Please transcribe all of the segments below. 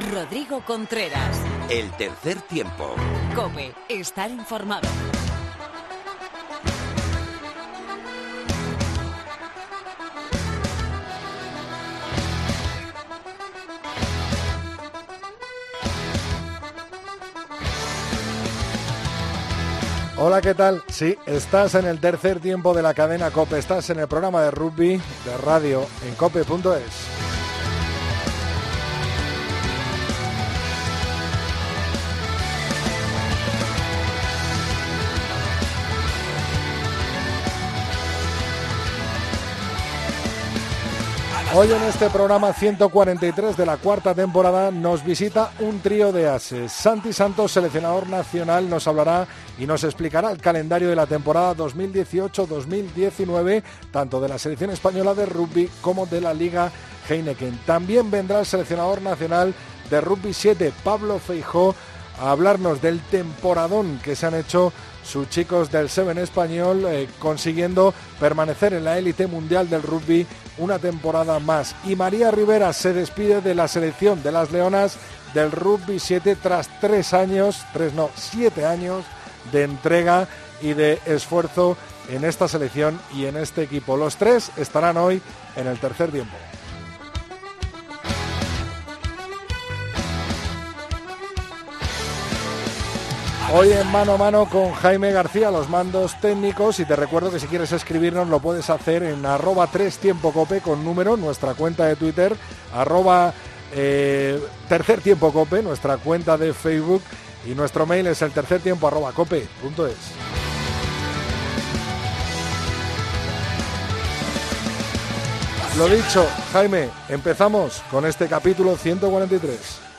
Rodrigo Contreras. El tercer tiempo. Cope, estar informado. Hola, ¿qué tal? Sí, estás en el tercer tiempo de la cadena Cope, estás en el programa de rugby de radio en cope.es. Hoy en este programa 143 de la cuarta temporada nos visita un trío de ases. Santi Santos, seleccionador nacional, nos hablará y nos explicará el calendario de la temporada 2018-2019, tanto de la selección española de rugby como de la Liga Heineken. También vendrá el seleccionador nacional de rugby 7, Pablo Feijó, a hablarnos del temporadón que se han hecho sus chicos del Seven español, eh, consiguiendo permanecer en la élite mundial del rugby una temporada más. Y María Rivera se despide de la selección de las Leonas del Rugby 7 tras tres años, tres no, siete años de entrega y de esfuerzo en esta selección y en este equipo. Los tres estarán hoy en el tercer tiempo. Hoy en mano a mano con Jaime García, los mandos técnicos. Y te recuerdo que si quieres escribirnos lo puedes hacer en arroba 3 tiempo cope con número, nuestra cuenta de Twitter, arroba eh, tercer tiempo cope, nuestra cuenta de Facebook. Y nuestro mail es el tercer tiempo arroba. Lo dicho, Jaime, empezamos con este capítulo 143.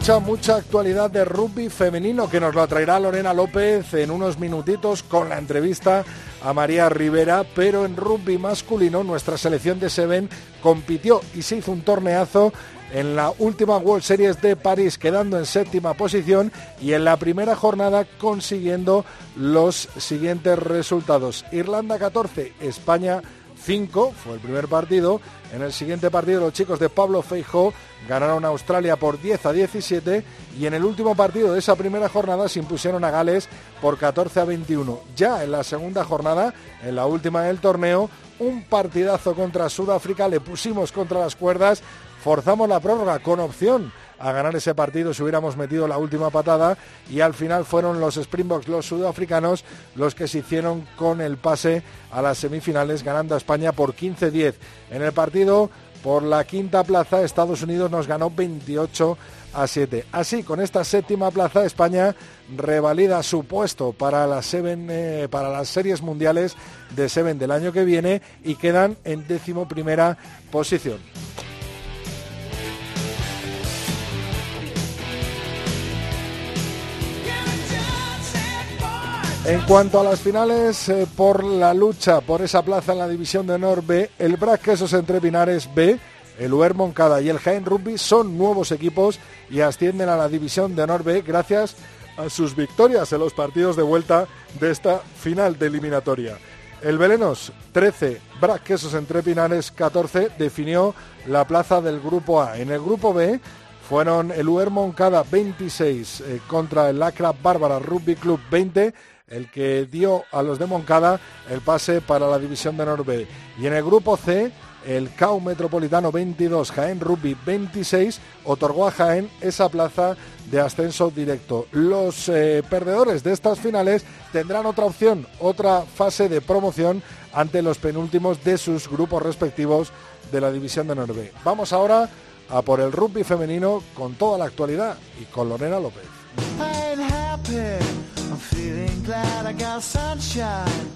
Mucha, mucha actualidad de rugby femenino que nos lo traerá Lorena López en unos minutitos con la entrevista a María Rivera, pero en rugby masculino nuestra selección de Seven compitió y se hizo un torneazo en la última World Series de París, quedando en séptima posición y en la primera jornada consiguiendo los siguientes resultados. Irlanda 14, España 5, fue el primer partido. En el siguiente partido los chicos de Pablo Feijó ganaron a Australia por 10 a 17 y en el último partido de esa primera jornada se impusieron a Gales por 14 a 21. Ya en la segunda jornada, en la última del torneo, un partidazo contra Sudáfrica, le pusimos contra las cuerdas, forzamos la prórroga con opción a ganar ese partido si hubiéramos metido la última patada y al final fueron los Springboks, los sudafricanos, los que se hicieron con el pase a las semifinales ganando a España por 15-10. En el partido por la quinta plaza Estados Unidos nos ganó 28 a 7. Así, con esta séptima plaza, España revalida su puesto para las, seven, eh, para las series mundiales de Seven del año que viene y quedan en décimo primera posición. En cuanto a las finales, eh, por la lucha por esa plaza en la división de honor B, el Brac Quesos entre Pinares B, el UER Moncada y el Jaén Rugby son nuevos equipos y ascienden a la división de honor B gracias a sus victorias en los partidos de vuelta de esta final de eliminatoria. El Belenos 13, Brac Quesos entre Pinares 14 definió la plaza del grupo A. En el grupo B fueron el UER Moncada 26 eh, contra el Lacra Bárbara Rugby Club 20 el que dio a los de Moncada el pase para la división de Norbe. Y en el grupo C, el CAU Metropolitano 22, Jaén Rugby 26, otorgó a Jaén esa plaza de ascenso directo. Los eh, perdedores de estas finales tendrán otra opción, otra fase de promoción ante los penúltimos de sus grupos respectivos de la división de Norbe. Vamos ahora a por el rugby femenino con toda la actualidad y con Lorena López. Glad I got sunshine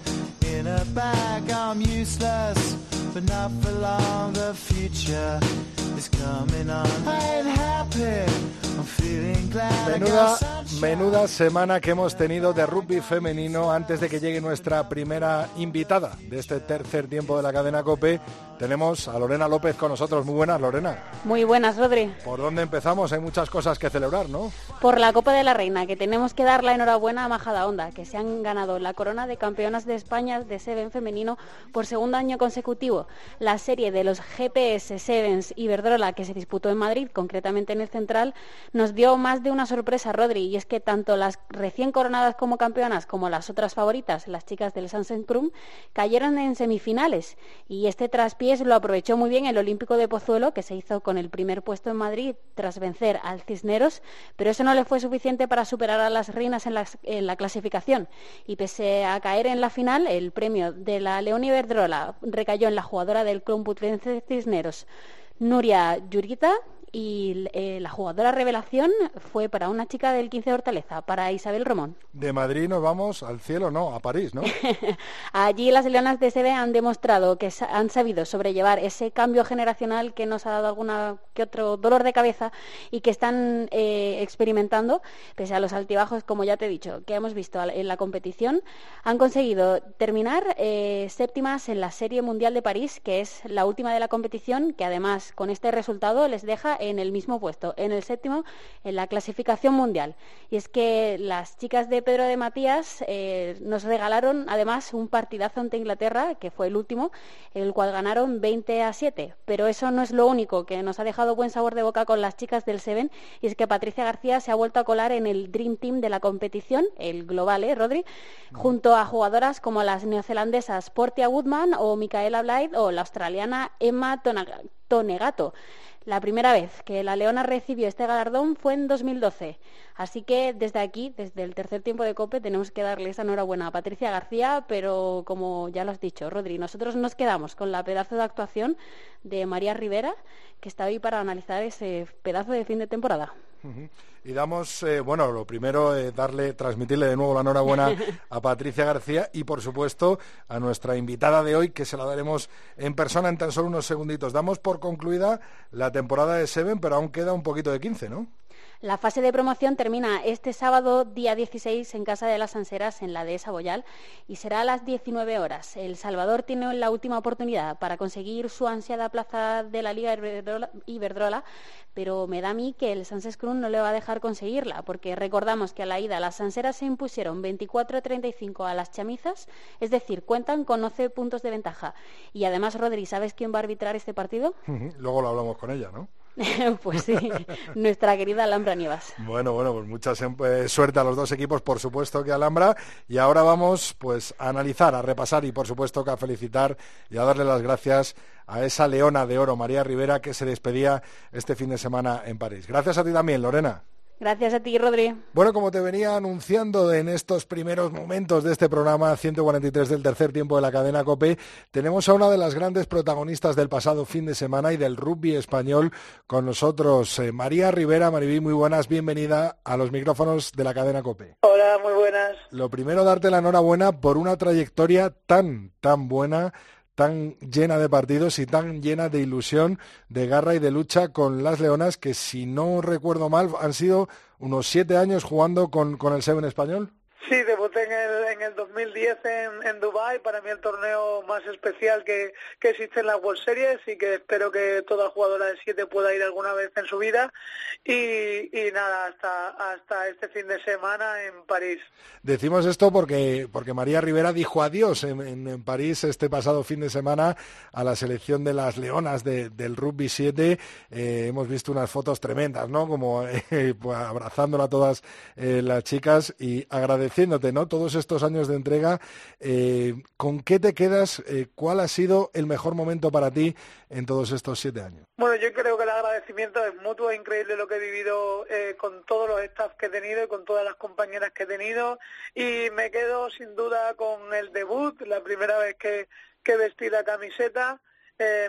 in a bag. I'm useless, but not for long. The future is coming on. I ain't happy. I'm feeling glad Menuda Menuda semana que hemos tenido de rugby femenino antes de que llegue nuestra primera invitada de este tercer tiempo de la cadena Cope. Tenemos a Lorena López con nosotros. Muy buenas, Lorena. Muy buenas, Rodri. ¿Por dónde empezamos? Hay muchas cosas que celebrar, ¿no? Por la Copa de la Reina, que tenemos que dar la enhorabuena a Majada Onda, que se han ganado la corona de campeonas de España de Seven femenino por segundo año consecutivo. La serie de los GPS Sevens Iberdrola que se disputó en Madrid, concretamente en el Central, nos dio más de una sorpresa, Rodri, y es que tanto las recién coronadas como campeonas como las otras favoritas, las chicas del Sansen Krum, cayeron en semifinales. Y este traspiés lo aprovechó muy bien el Olímpico de Pozuelo, que se hizo con el primer puesto en Madrid tras vencer al Cisneros, pero eso no le fue suficiente para superar a las reinas en la, clasificación. Y pese a caer en la final, el premio de la León Iberdrola recayó en la jugadora del Club Putrense Cisneros, Nuria Yurita, y eh, la jugadora revelación fue para una chica del 15 de Hortaleza, para Isabel Romón. De Madrid nos vamos al cielo, no, a París, ¿no? Allí las leonas de Sebe han demostrado que han sabido sobrellevar ese cambio generacional que nos ha dado alguna que otro dolor de cabeza y que están eh, experimentando, pese a los altibajos, como ya te he dicho, que hemos visto en la competición, han conseguido terminar eh, séptimas en la Serie Mundial de París, que es la última de la competición, que además con este resultado les deja en el mismo puesto, en el séptimo en la clasificación mundial. Y es que las chicas de Pedro de Matías eh, nos regalaron además un partidazo ante Inglaterra, que fue el último, el cual ganaron 20 a 7. Pero eso no es lo único que nos ha dejado buen sabor de boca con las chicas del Seven, y es que Patricia García se ha vuelto a colar en el Dream Team de la competición, el global, ¿eh, Rodri? Junto a jugadoras como las neozelandesas Portia Woodman o Micaela Blythe o la australiana Emma Tonegato. La primera vez que la Leona recibió este galardón fue en 2012. Así que desde aquí, desde el tercer tiempo de COPE, tenemos que darle esa enhorabuena a Patricia García, pero como ya lo has dicho, Rodri, nosotros nos quedamos con la pedazo de actuación de María Rivera, que está hoy para analizar ese pedazo de fin de temporada. Y damos, eh, bueno, lo primero, eh, darle, transmitirle de nuevo la enhorabuena a Patricia García y, por supuesto, a nuestra invitada de hoy, que se la daremos en persona en tan solo unos segunditos. Damos por concluida la temporada de Seven, pero aún queda un poquito de 15, ¿no? La fase de promoción termina este sábado, día 16, en Casa de las Anseras, en la dehesa Boyal, y será a las 19 horas. El Salvador tiene la última oportunidad para conseguir su ansiada plaza de la Liga Iberdrola, pero me da a mí que el Sanses Cruz no le va a dejar conseguirla, porque recordamos que a la ida las Anseras se impusieron 24-35 a las chamizas, es decir, cuentan con 11 puntos de ventaja. Y además, Rodri, ¿sabes quién va a arbitrar este partido? Luego lo hablamos con ella, ¿no? pues sí, nuestra querida Alhambra Nievas. Bueno, bueno, pues mucha eh, suerte a los dos equipos, por supuesto que Alhambra. Y ahora vamos pues a analizar, a repasar y por supuesto que a felicitar y a darle las gracias a esa leona de oro, María Rivera, que se despedía este fin de semana en París. Gracias a ti también, Lorena. Gracias a ti, Rodri. Bueno, como te venía anunciando en estos primeros momentos de este programa 143 del tercer tiempo de la cadena COPE, tenemos a una de las grandes protagonistas del pasado fin de semana y del rugby español con nosotros, eh, María Rivera. Maribí, muy buenas, bienvenida a los micrófonos de la cadena COPE. Hola, muy buenas. Lo primero, darte la enhorabuena por una trayectoria tan, tan buena tan llena de partidos y tan llena de ilusión, de garra y de lucha con las Leonas, que si no recuerdo mal han sido unos siete años jugando con, con el Seven español. Sí, debuté en el, en el 2010 en, en Dubái, para mí el torneo más especial que, que existe en la World Series y que espero que toda jugadora de 7 pueda ir alguna vez en su vida y, y, nada, hasta, hasta este fin de semana en París. Decimos esto porque, porque María Rivera dijo adiós en, en, París este pasado fin de semana a la selección de las Leonas de, del Rugby 7. Eh, hemos visto unas fotos tremendas, ¿no? Como eh, pues, abrazándola a todas eh, las chicas y agradeciendo agradeciéndote ¿no? todos estos años de entrega. Eh, ¿Con qué te quedas? Eh, ¿Cuál ha sido el mejor momento para ti en todos estos siete años? Bueno, yo creo que el agradecimiento es mutuo, es increíble lo que he vivido eh, con todos los staff que he tenido y con todas las compañeras que he tenido. Y me quedo sin duda con el debut, la primera vez que, que vestí la camiseta.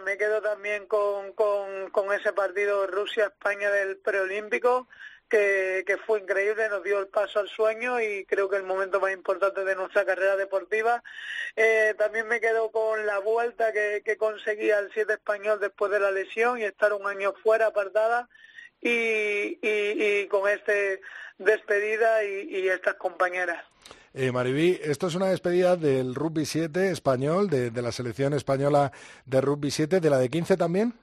me quedo también con, con, con ese partido Rusia-España del preolímpico que, fue increíble, nos dio el paso al sueño y creo que el momento más importante de nuestra carrera deportiva. Eh, también me quedo con la vuelta que, que conseguí al 7 español después de la lesión y estar un año fuera apartada y, y, con este despedida y, estas compañeras. Eh, esto es una despedida del rugby 7 español, de, de la selección española de rugby 7, de la de 15 también.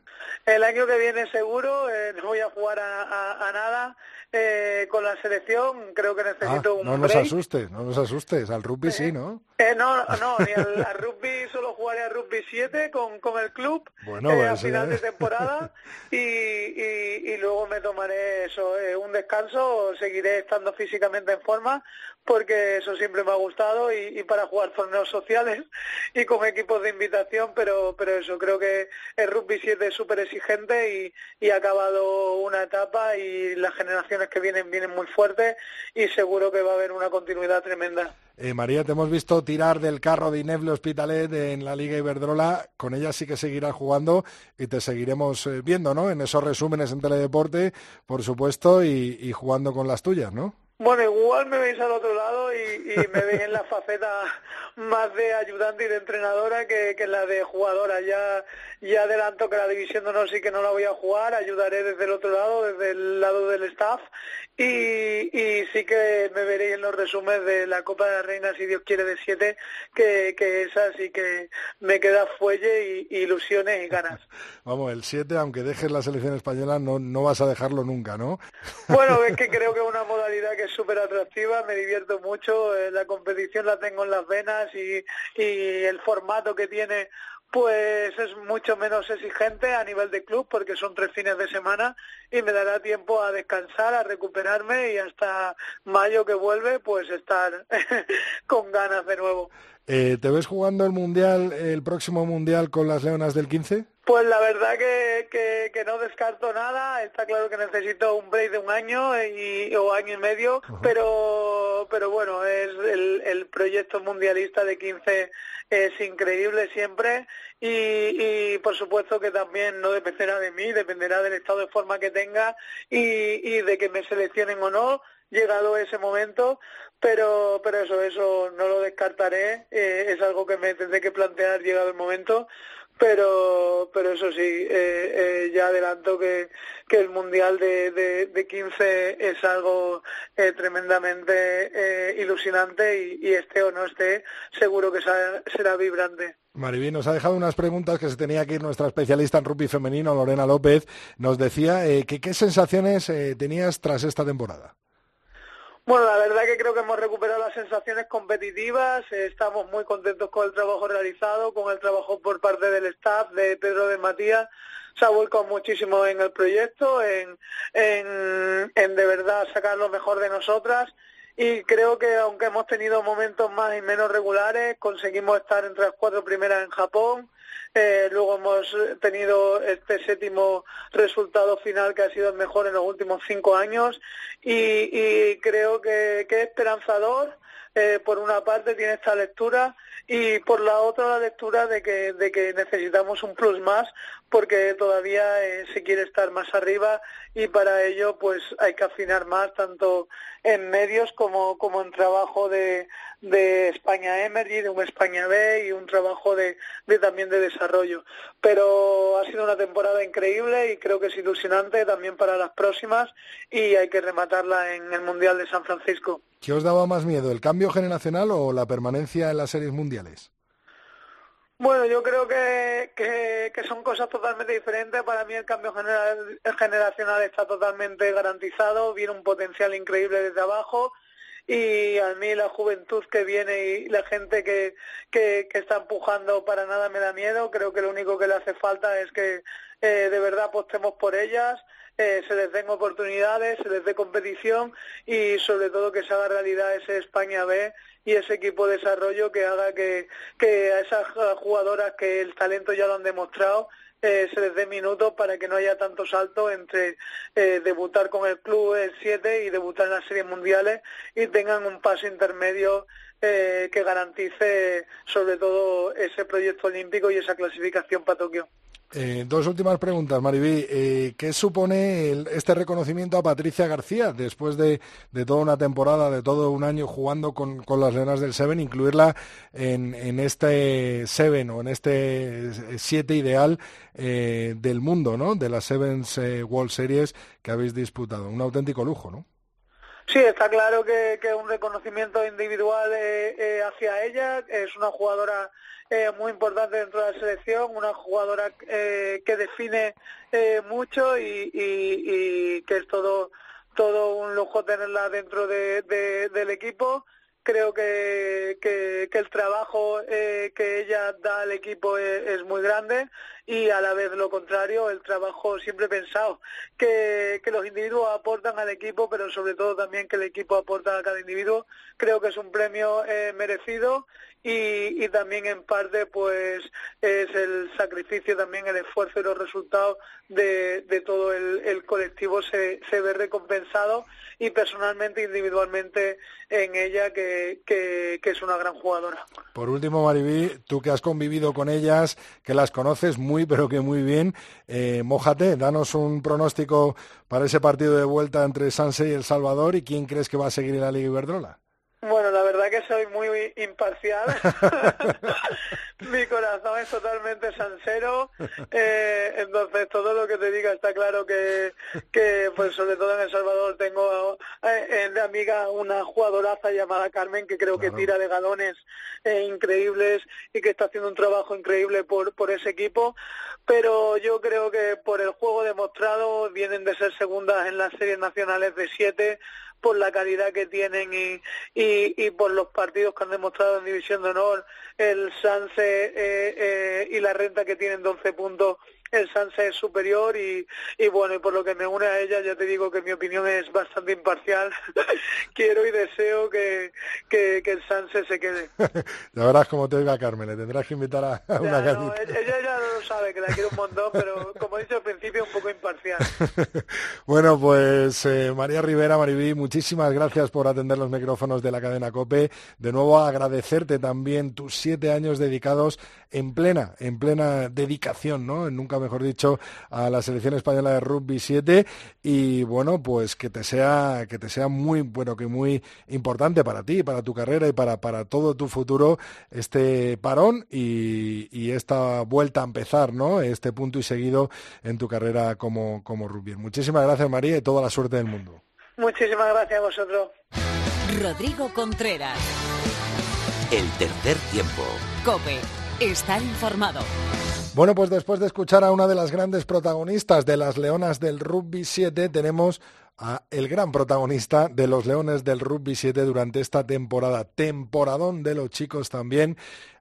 El año que viene seguro, eh, no voy a jugar a, nada eh, con la selección, creo que necesito ah, un No nos asustes, no nos asustes, al rugby sí, ¿no? Eh, no, no, ni al, rugby solo jugaré al rugby 7 con, con el club bueno, eh, a final de temporada y, y, luego me tomaré eso, un descanso, seguiré estando físicamente en forma porque eso siempre me ha gustado y, para jugar torneos sociales y con equipos de invitación, pero, pero eso, creo que el rugby 7 es súper exigente y, ha acabado una etapa y las generaciones que vienen vienen muy fuertes y seguro que va a haber una continuidad tremenda. Eh, María, te hemos visto tirar del carro de Ineble Hospitalet en la Liga Iberdrola. Con ella sí que seguirás jugando y te seguiremos eh, viendo, ¿no? En esos resúmenes en Teledeporte, por supuesto, y jugando con las tuyas, ¿no? Bueno, igual me veis al otro lado y, me veis en la faceta más de ayudante y de entrenadora que, que la de jugadora. Ya, ya adelanto que la división de honor sí que no la voy a jugar, ayudaré desde el otro lado, desde el lado del staff y, y sí que me veréis en los resúmenes de la Copa de la Reina, si Dios quiere, de siete, que, que esa sí que me queda fuelle y, ilusiones y ganas. Vamos, el siete, aunque dejes la selección española, no, no vas a dejarlo nunca, ¿no? Bueno, es que creo que es una modalidad que súper atractiva, me divierto mucho, eh, la competición la tengo en las venas y, y el formato que tiene pues es mucho menos exigente a nivel de club porque son tres fines de semana y me dará tiempo a descansar, a recuperarme y hasta mayo que vuelve pues estar con ganas de nuevo. Eh, ¿Te ves jugando el mundial, el próximo mundial con las Leonas del 15? Pues la verdad que, que, no descarto nada. Está claro que necesito un break de un año y, o año y medio, pero pero bueno, es el, el proyecto mundialista de 15 es increíble siempre y, y, por supuesto que también no dependerá de mí, dependerá del estado de forma que tenga y, y de que me seleccionen o no llegado ese momento, pero pero eso eso no lo descartaré, eh, es algo que me tendré que plantear llegado el momento pero pero eso sí eh, eh, ya adelanto que, que el mundial de, de, 15 es algo tremendamente ilusionante y, y, esté o no esté seguro que será, vibrante. Mariví nos ha dejado unas preguntas que se tenía que ir nuestra especialista en rugby femenino Lorena López. Nos decía que qué sensaciones tenías tras esta temporada bueno, la verdad que creo que hemos recuperado las sensaciones competitivas, eh, estamos muy contentos con el trabajo realizado, con el trabajo por parte del staff de Pedro de Matías, se ha vuelto muchísimo en el proyecto, en, de verdad sacar lo mejor de nosotras. Y creo que aunque hemos tenido momentos más y menos regulares, conseguimos estar entre las cuatro primeras en Japón, eh, luego hemos tenido este séptimo resultado final que ha sido el mejor en los últimos cinco años y, creo que, es esperanzador. Eh, por una parte tiene esta lectura y por la otra la lectura de que necesitamos un plus más porque todavía eh, se quiere estar más arriba y para ello pues hay que afinar más tanto en medios como, como en trabajo de, de España Emergy, de un España B y un trabajo de, de, también de desarrollo. Pero ha sido una temporada increíble y creo que es ilusionante también para las próximas y hay que rematarla en el Mundial de San Francisco. ¿Qué os daba más miedo, el cambio generacional o la permanencia en las series mundiales? Bueno, yo creo que, que, son cosas totalmente diferentes. Para mí el cambio general, generacional está totalmente garantizado, viene un potencial increíble desde abajo y a mí la juventud que viene y la gente que, que, está empujando para nada me da miedo. Creo que lo único que le hace falta es que eh, de verdad apostemos por ellas, eh, se les den oportunidades, se les dé competición y sobre todo que se haga realidad ese España B y ese equipo de desarrollo que haga que, que a esas jugadoras que el talento ya lo han demostrado eh, se les dé minutos para que no haya tanto salto entre eh, debutar con el club el 7 y debutar en las series mundiales y tengan un paso intermedio eh, que garantice sobre todo ese proyecto olímpico y esa clasificación para Tokio. Eh, dos últimas preguntas, Maribí. Eh, ¿Qué supone este reconocimiento a Patricia García después de, toda una temporada, de todo un año jugando con, las Leonas del Seven, incluirla en, este Seven o en este siete ideal eh, del mundo, ¿no? De las Sevens World Series que habéis disputado. Un auténtico lujo, ¿no? Sí, está claro que, que un reconocimiento individual eh, eh, hacia ella. Es una jugadora eh, muy importante dentro de la selección, una jugadora que define mucho y, y, que es todo todo un lujo tenerla dentro de, del equipo. Creo que, que, el trabajo eh, que ella da al equipo es, muy grande y a la vez lo contrario, el trabajo siempre pensado que, que los individuos aportan al equipo, pero sobre todo también que el equipo aporta a cada individuo. Creo que es un premio eh, merecido y, y, también en parte pues es el sacrificio, también el esfuerzo y los resultados de, de todo el, el colectivo se, se ve recompensado y personalmente, individualmente en ella, que, que, que, es una gran jugadora. Por último, Maribí, tú que has convivido con ellas, que las conoces muy, pero que muy bien, eh, mójate, danos un pronóstico para ese partido de vuelta entre Sanse y El Salvador y quién crees que va a seguir en la Liga Iberdrola. Bueno, la verdad que soy muy imparcial. Mi corazón es totalmente sansero. Eh, entonces, todo lo que te diga está claro que, que pues sobre todo en El Salvador tengo eh, de amiga una jugadoraza llamada Carmen que creo que tira de galones eh, increíbles y que está haciendo un trabajo increíble por, por ese equipo. Pero yo creo que por el juego demostrado vienen de ser segundas en las series nacionales de siete por la calidad que tienen y, y, por los partidos que han demostrado en División de Honor, el Sanse eh, eh, y la renta que tienen de 11 puntos el Sanse es superior y, y bueno, y por lo que me une a ella, ya te digo que mi opinión es bastante imparcial. Quiero y deseo que, que, el Sanse se quede. ya verás cómo te oiga Carmen, le tendrás que invitar a, una no, ella, ya lo sabe, que la quiero un montón, pero como he dicho al principio, un poco imparcial. bueno, pues eh, María Rivera, Maribí, muchísimas gracias por atender los micrófonos de la cadena COPE. De nuevo agradecerte también tus siete años dedicados en plena, en plena dedicación, ¿no? Nunca mejor dicho, a la selección española de rugby 7 y bueno, pues que te sea que te sea muy bueno, que muy importante para ti, para tu carrera y para para todo tu futuro este parón y, esta vuelta a empezar, ¿no? Este punto y seguido en tu carrera como como rugby. Muchísimas gracias, María, y toda la suerte del mundo. Muchísimas gracias a vosotros. Rodrigo Contreras. El tercer tiempo. Cope. Estar informado. Bueno, pues después de escuchar a una de las grandes protagonistas de las Leonas del Rugby 7, tenemos a el gran protagonista de los Leones del Rugby 7 durante esta temporada, temporadón de los chicos también,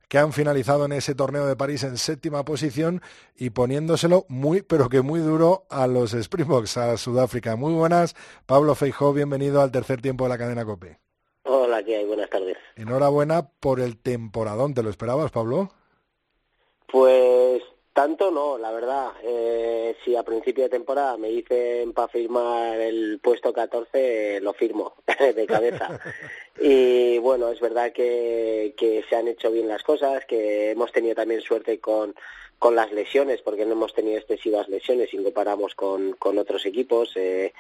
que han finalizado en ese torneo de París en séptima posición y poniéndoselo muy, pero que muy duro a los Springboks, a Sudáfrica. Muy buenas, Pablo Feijó, bienvenido al tercer tiempo de la cadena COPE. Hola, ¿qué hay? Buenas tardes. Enhorabuena por el temporadón, ¿te lo esperabas, Pablo? Pues tanto no, la verdad. Eh, si a principio de temporada me dicen para firmar el puesto 14, lo firmo de cabeza. y bueno, es verdad que, que se han hecho bien las cosas, que hemos tenido también suerte con, con las lesiones, porque no hemos tenido excesivas lesiones si comparamos con, con otros equipos. Eh,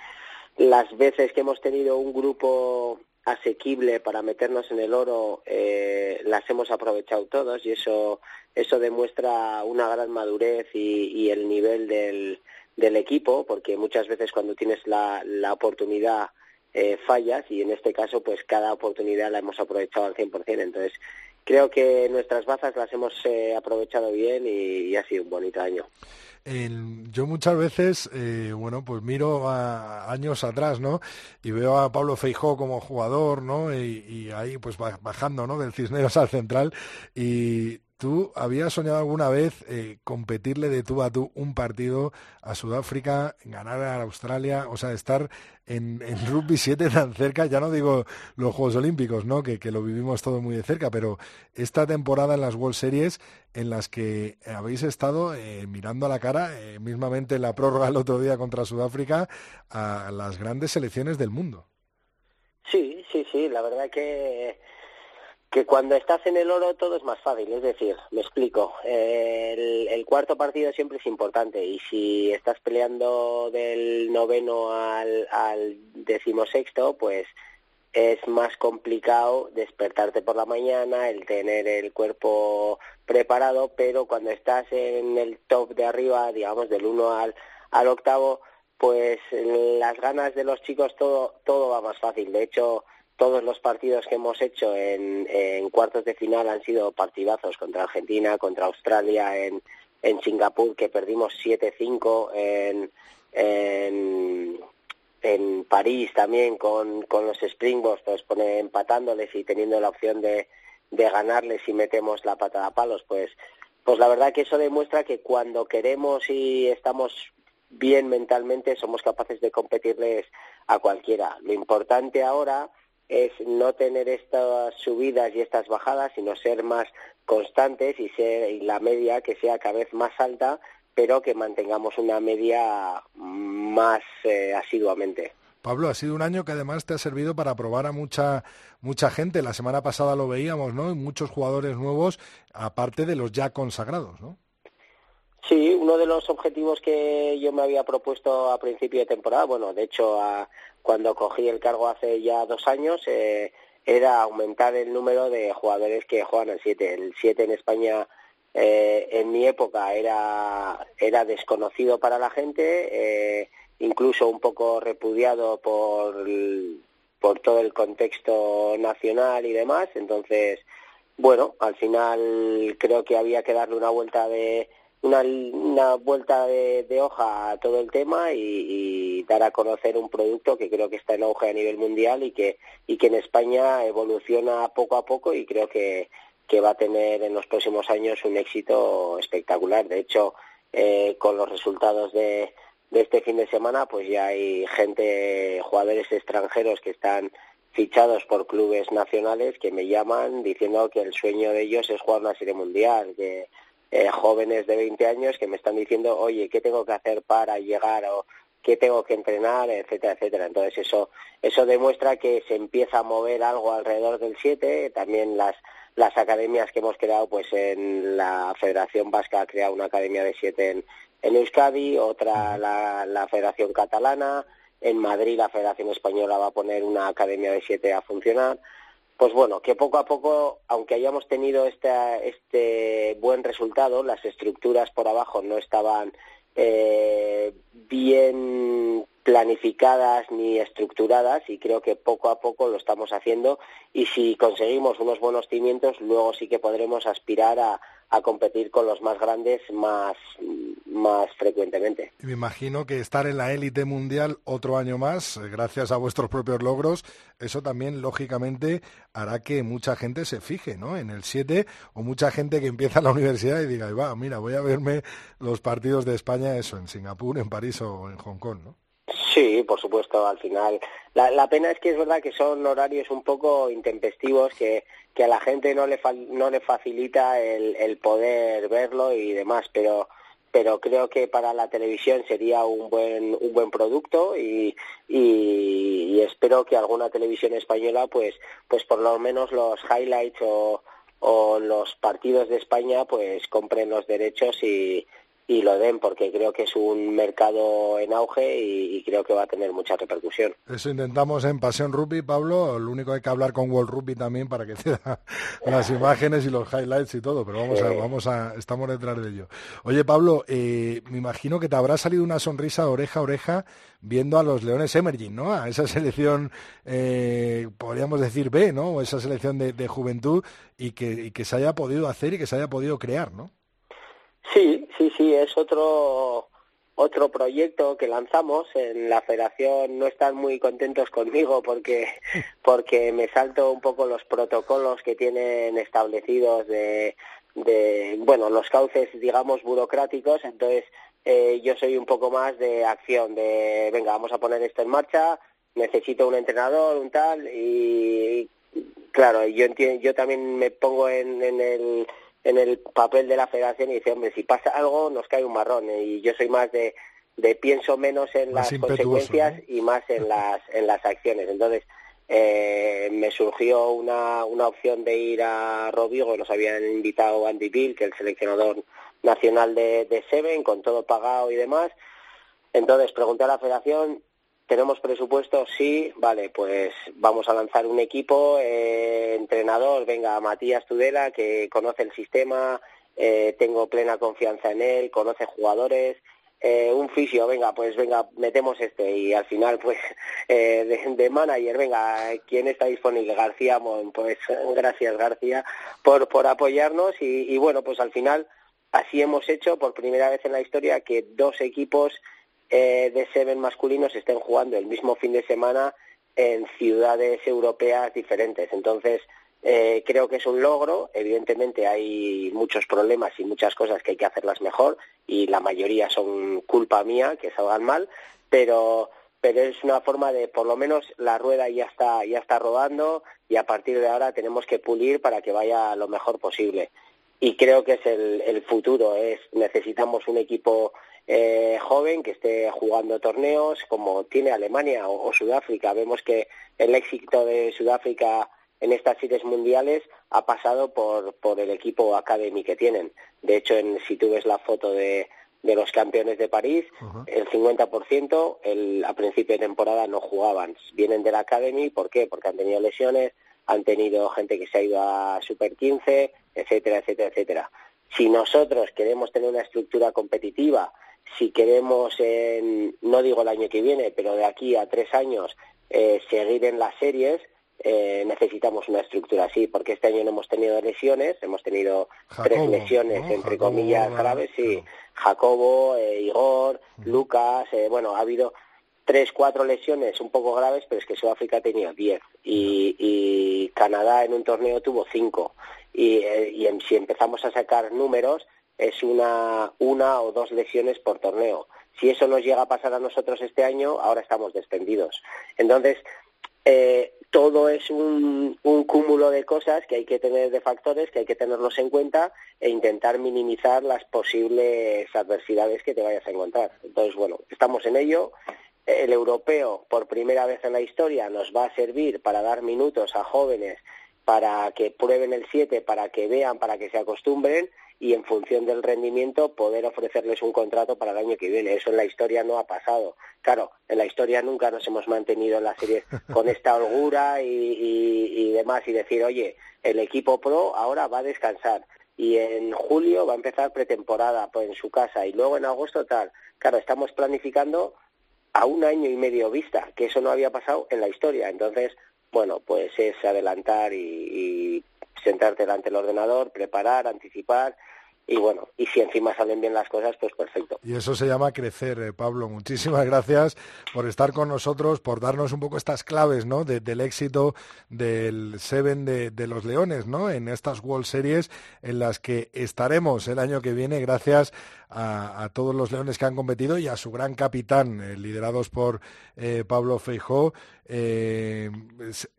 las veces que hemos tenido un grupo asequible para meternos en el oro eh, las hemos aprovechado todos y eso eso demuestra una gran madurez y, el nivel del, del equipo porque muchas veces cuando tienes la, la oportunidad eh, fallas y en este caso pues cada oportunidad la hemos aprovechado al 100% entonces creo que nuestras bazas las hemos eh, aprovechado bien y ha sido un bonito año yo muchas veces, eh, bueno, pues miro a años atrás, ¿no? Y veo a Pablo Feijó como jugador, ¿no? Y, y ahí, pues bajando, ¿no? Del Cisneros al Central. Y ¿Tú habías soñado alguna vez eh, competirle de tú a tú un partido a Sudáfrica, ganar a Australia, o sea, estar en, rugby 7 tan cerca? Ya no digo los Juegos Olímpicos, ¿no? Que, lo vivimos todo muy de cerca, pero esta temporada en las World Series en las que habéis estado eh, mirando a la cara, eh, mismamente en la prórroga el otro día contra Sudáfrica, a las grandes selecciones del mundo. Sí, sí, sí, la verdad que que cuando estás en el oro todo es más fácil, es decir, me explico, el, cuarto partido siempre es importante y si estás peleando del noveno al, al decimosexto, pues es más complicado despertarte por la mañana, el tener el cuerpo preparado, pero cuando estás en el top de arriba, digamos del uno al, al octavo, pues las ganas de los chicos todo, todo va más fácil. De hecho, todos los partidos que hemos hecho en, cuartos de final han sido partidazos contra Argentina, contra Australia, en, Singapur, que perdimos 7-5, en, en, París también con, los Springboks, pues empatándoles y teniendo la opción de, de ganarles si metemos la patada a palos, pues, pues la verdad que eso demuestra que cuando queremos y estamos bien mentalmente somos capaces de competirles a cualquiera. Lo importante ahora es no tener estas subidas y estas bajadas, sino ser más constantes y ser y la media que sea cada vez más alta pero que mantengamos una media más eh, asiduamente. Pablo, ha sido un año que además te ha servido para probar a mucha mucha gente. La semana pasada lo veíamos, ¿no? muchos jugadores nuevos, aparte de los ya consagrados, ¿no? Sí, uno de los objetivos que yo me había propuesto a principio de temporada, bueno, de hecho, cuando cogí el cargo hace ya dos años, eh, era aumentar el número de jugadores que juegan el 7. El 7 en España eh, en mi época era, era desconocido para la gente, eh, incluso un poco repudiado por, por todo el contexto nacional y demás. Entonces, bueno, al final creo que había que darle una vuelta de una, vuelta de, de hoja a todo el tema y, y, dar a conocer un producto que creo que está en auge a nivel mundial y que y que en España evoluciona poco a poco y creo que que va a tener en los próximos años un éxito espectacular. De hecho, eh, con los resultados de, de este fin de semana, pues ya hay gente, jugadores extranjeros que están fichados por clubes nacionales que me llaman diciendo que el sueño de ellos es jugar una serie mundial, que eh, jóvenes de 20 años que me están diciendo, oye, ¿qué tengo que hacer para llegar o qué tengo que entrenar, etcétera, etcétera. Entonces eso eso demuestra que se empieza a mover algo alrededor del 7, también las las academias que hemos creado, pues en la Federación Vasca ha creado una academia de siete en, en Euskadi, otra la, la Federación Catalana, en Madrid la Federación Española va a poner una academia de siete a funcionar. Pues bueno, que poco a poco, aunque hayamos tenido este, buen resultado, las estructuras por abajo no estaban eh, bien planificadas ni estructuradas y creo que poco a poco lo estamos haciendo. Y si conseguimos unos buenos cimientos luego sí que podremos aspirar a, a competir con los más grandes más, más frecuentemente. me imagino que estar en la élite mundial otro año más, eh, gracias a vuestros propios logros, eso también lógicamente hará que mucha gente se fije ¿no? en el 7 o mucha gente que empieza la universidad y diga, va, mira, voy a verme los partidos de España, eso, en Singapur, en París o en Hong Kong, ¿no? Sí, por supuesto, al final. La, la, pena es que es verdad que son horarios un poco intempestivos que, que a la gente no le, no le facilita el, el poder verlo y demás, pero pero creo que para la televisión sería un buen un buen producto y, y, y, espero que alguna televisión española pues pues por lo menos los highlights o, o los partidos de España pues compren los derechos y, y lo den porque creo que es un mercado en auge y, y, creo que va a tener mucha repercusión. Eso intentamos en Pasión Rugby, Pablo. Lo único hay que hablar con World Rugby también para que te da las imágenes y los highlights y todo, pero vamos a, vamos a, estamos detrás de ello. Oye, Pablo, eh, me imagino que te habrá salido una sonrisa oreja a oreja viendo a los Leones Emerging, ¿no? A esa selección, eh, podríamos decir B, ¿no? O esa selección de, de juventud y que, y que se haya podido hacer y que se haya podido crear, ¿no? Sí, sí, sí, es otro otro proyecto que lanzamos en la federación. No están muy contentos conmigo porque porque me salto un poco los protocolos que tienen establecidos de de bueno los cauces digamos burocráticos. Entonces eh, yo soy un poco más de acción de venga vamos a poner esto en marcha necesito un entrenador un tal y, claro yo entiendo yo también me pongo en, en el en el papel de la federación y dice, hombre, si pasa algo nos cae un marrón. Y yo soy más de, de pienso menos en más las consecuencias ¿no? y más en las, en las acciones. Entonces, eh, me surgió una, una opción de ir a Rovigo, nos habían invitado Andy Bill, que es el seleccionador nacional de, de Seven, con todo pagado y demás. Entonces pregunté a la federación, ¿tenemos presupuesto? Sí, vale, pues vamos a lanzar un equipo, eh, entrenador, venga, Matías Tudela, que conoce el sistema, eh, tengo plena confianza en él, conoce jugadores, eh, un fisio, venga, pues venga, metemos este y al final pues eh, de, manager, venga, ¿quién está disponible? García pues gracias García por, por apoyarnos y, bueno, pues al final así hemos hecho por primera vez en la historia que dos equipos eh, de Seven masculinos estén jugando el mismo fin de semana en ciudades europeas diferentes. Entonces, eh, creo que es un logro. Evidentemente hay muchos problemas y muchas cosas que hay que hacerlas mejor y la mayoría son culpa mía que salgan mal, pero pero es una forma de por lo menos la rueda ya está ya está rodando y a partir de ahora tenemos que pulir para que vaya lo mejor posible y creo que es el, el futuro es necesitamos un equipo eh, joven que esté jugando torneos como tiene Alemania o Sudáfrica vemos que el éxito de Sudáfrica en estas series mundiales ha pasado por, por el equipo academy que tienen. De hecho, en, si tú ves la foto de, de los campeones de París, el 50% el, a principio de temporada no jugaban. Vienen de la Academy, ¿por qué? Porque han tenido lesiones, han tenido gente que se ha ido a Super 15, etcétera, etcétera, etcétera. Si nosotros queremos tener una estructura competitiva, si queremos, en, no digo el año que viene, pero de aquí a tres años, eh, seguir en las series, eh, necesitamos una estructura así, porque este año no hemos tenido lesiones, hemos tenido tres lesiones, entre comillas, graves, sí. Jacobo, eh, Igor, Lucas, eh, bueno, ha habido tres, cuatro lesiones un poco graves, pero es que Sudáfrica tenido diez. Y, y Canadá en un torneo tuvo cinco. Y, y si empezamos a sacar números, es una, una o dos lesiones por torneo. Si eso nos llega a pasar a nosotros este año, ahora estamos descendidos. Entonces, eh, todo es un, cúmulo de cosas que hay que tener, de factores que hay que tenerlos en cuenta e intentar minimizar las posibles adversidades que te vayas a encontrar. Entonces, bueno, estamos en ello. El europeo, por primera vez en la historia, nos va a servir para dar minutos a jóvenes para que prueben el 7, para que vean, para que se acostumbren y en función del rendimiento poder ofrecerles un contrato para el año que viene. Eso en la historia no ha pasado. Claro, en la historia nunca nos hemos mantenido en la serie con esta holgura y, demás y decir, oye, el equipo pro ahora va a descansar y en julio va a empezar pretemporada pues, en su casa y luego en agosto tal. Claro, estamos planificando a un año y medio vista, que eso no había pasado en la historia. Entonces, bueno, pues es adelantar y sentarte delante del ordenador, preparar, anticipar y bueno, y si encima salen bien las cosas, pues perfecto. Y eso se llama crecer, eh, Pablo. Muchísimas gracias por estar con nosotros, por darnos un poco estas claves, ¿no? del éxito del Seven de, los Leones, ¿no? En estas World Series en las que estaremos el año que viene, gracias a, todos los Leones que han competido y a su gran capitán, eh, liderados por eh, Pablo Feijó.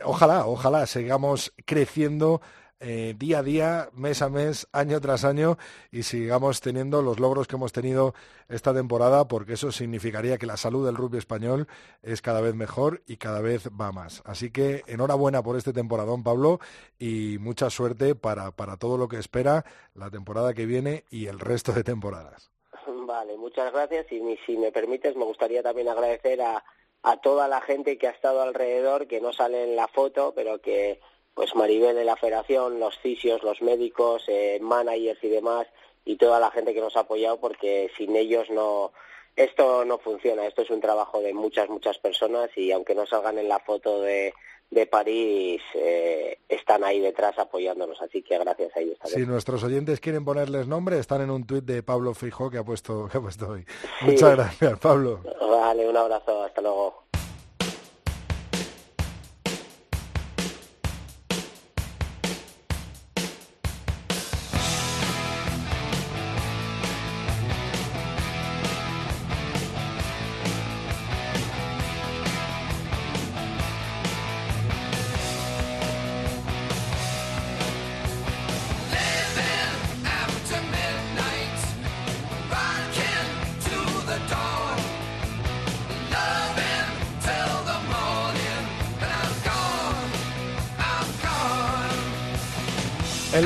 ojalá, ojalá sigamos creciendo eh, día a día, mes a mes, año tras año y sigamos teniendo los logros que hemos tenido esta temporada porque eso significaría que la salud del rugby español es cada vez mejor y cada vez va más. Así que enhorabuena por este temporadón, Pablo, y mucha suerte para, para todo lo que espera la temporada que viene y el resto de temporadas. Vale, muchas gracias y si me permites me gustaría también agradecer a, a toda la gente que ha estado alrededor, que no sale en la foto, pero que pues Maribel de la Federación, los fisios, los médicos, eh, managers y demás, y toda la gente que nos ha apoyado, porque sin ellos no esto no funciona. Esto es un trabajo de muchas, muchas personas y aunque no salgan en la foto de, de París, eh, están ahí detrás apoyándonos. Así que gracias a ellos. Si nuestros oyentes quieren ponerles nombre, están en un tuit de Pablo Frijó que ha puesto, que ha puesto hoy. Muchas gracias, Pablo. Vale, un abrazo. Hasta luego.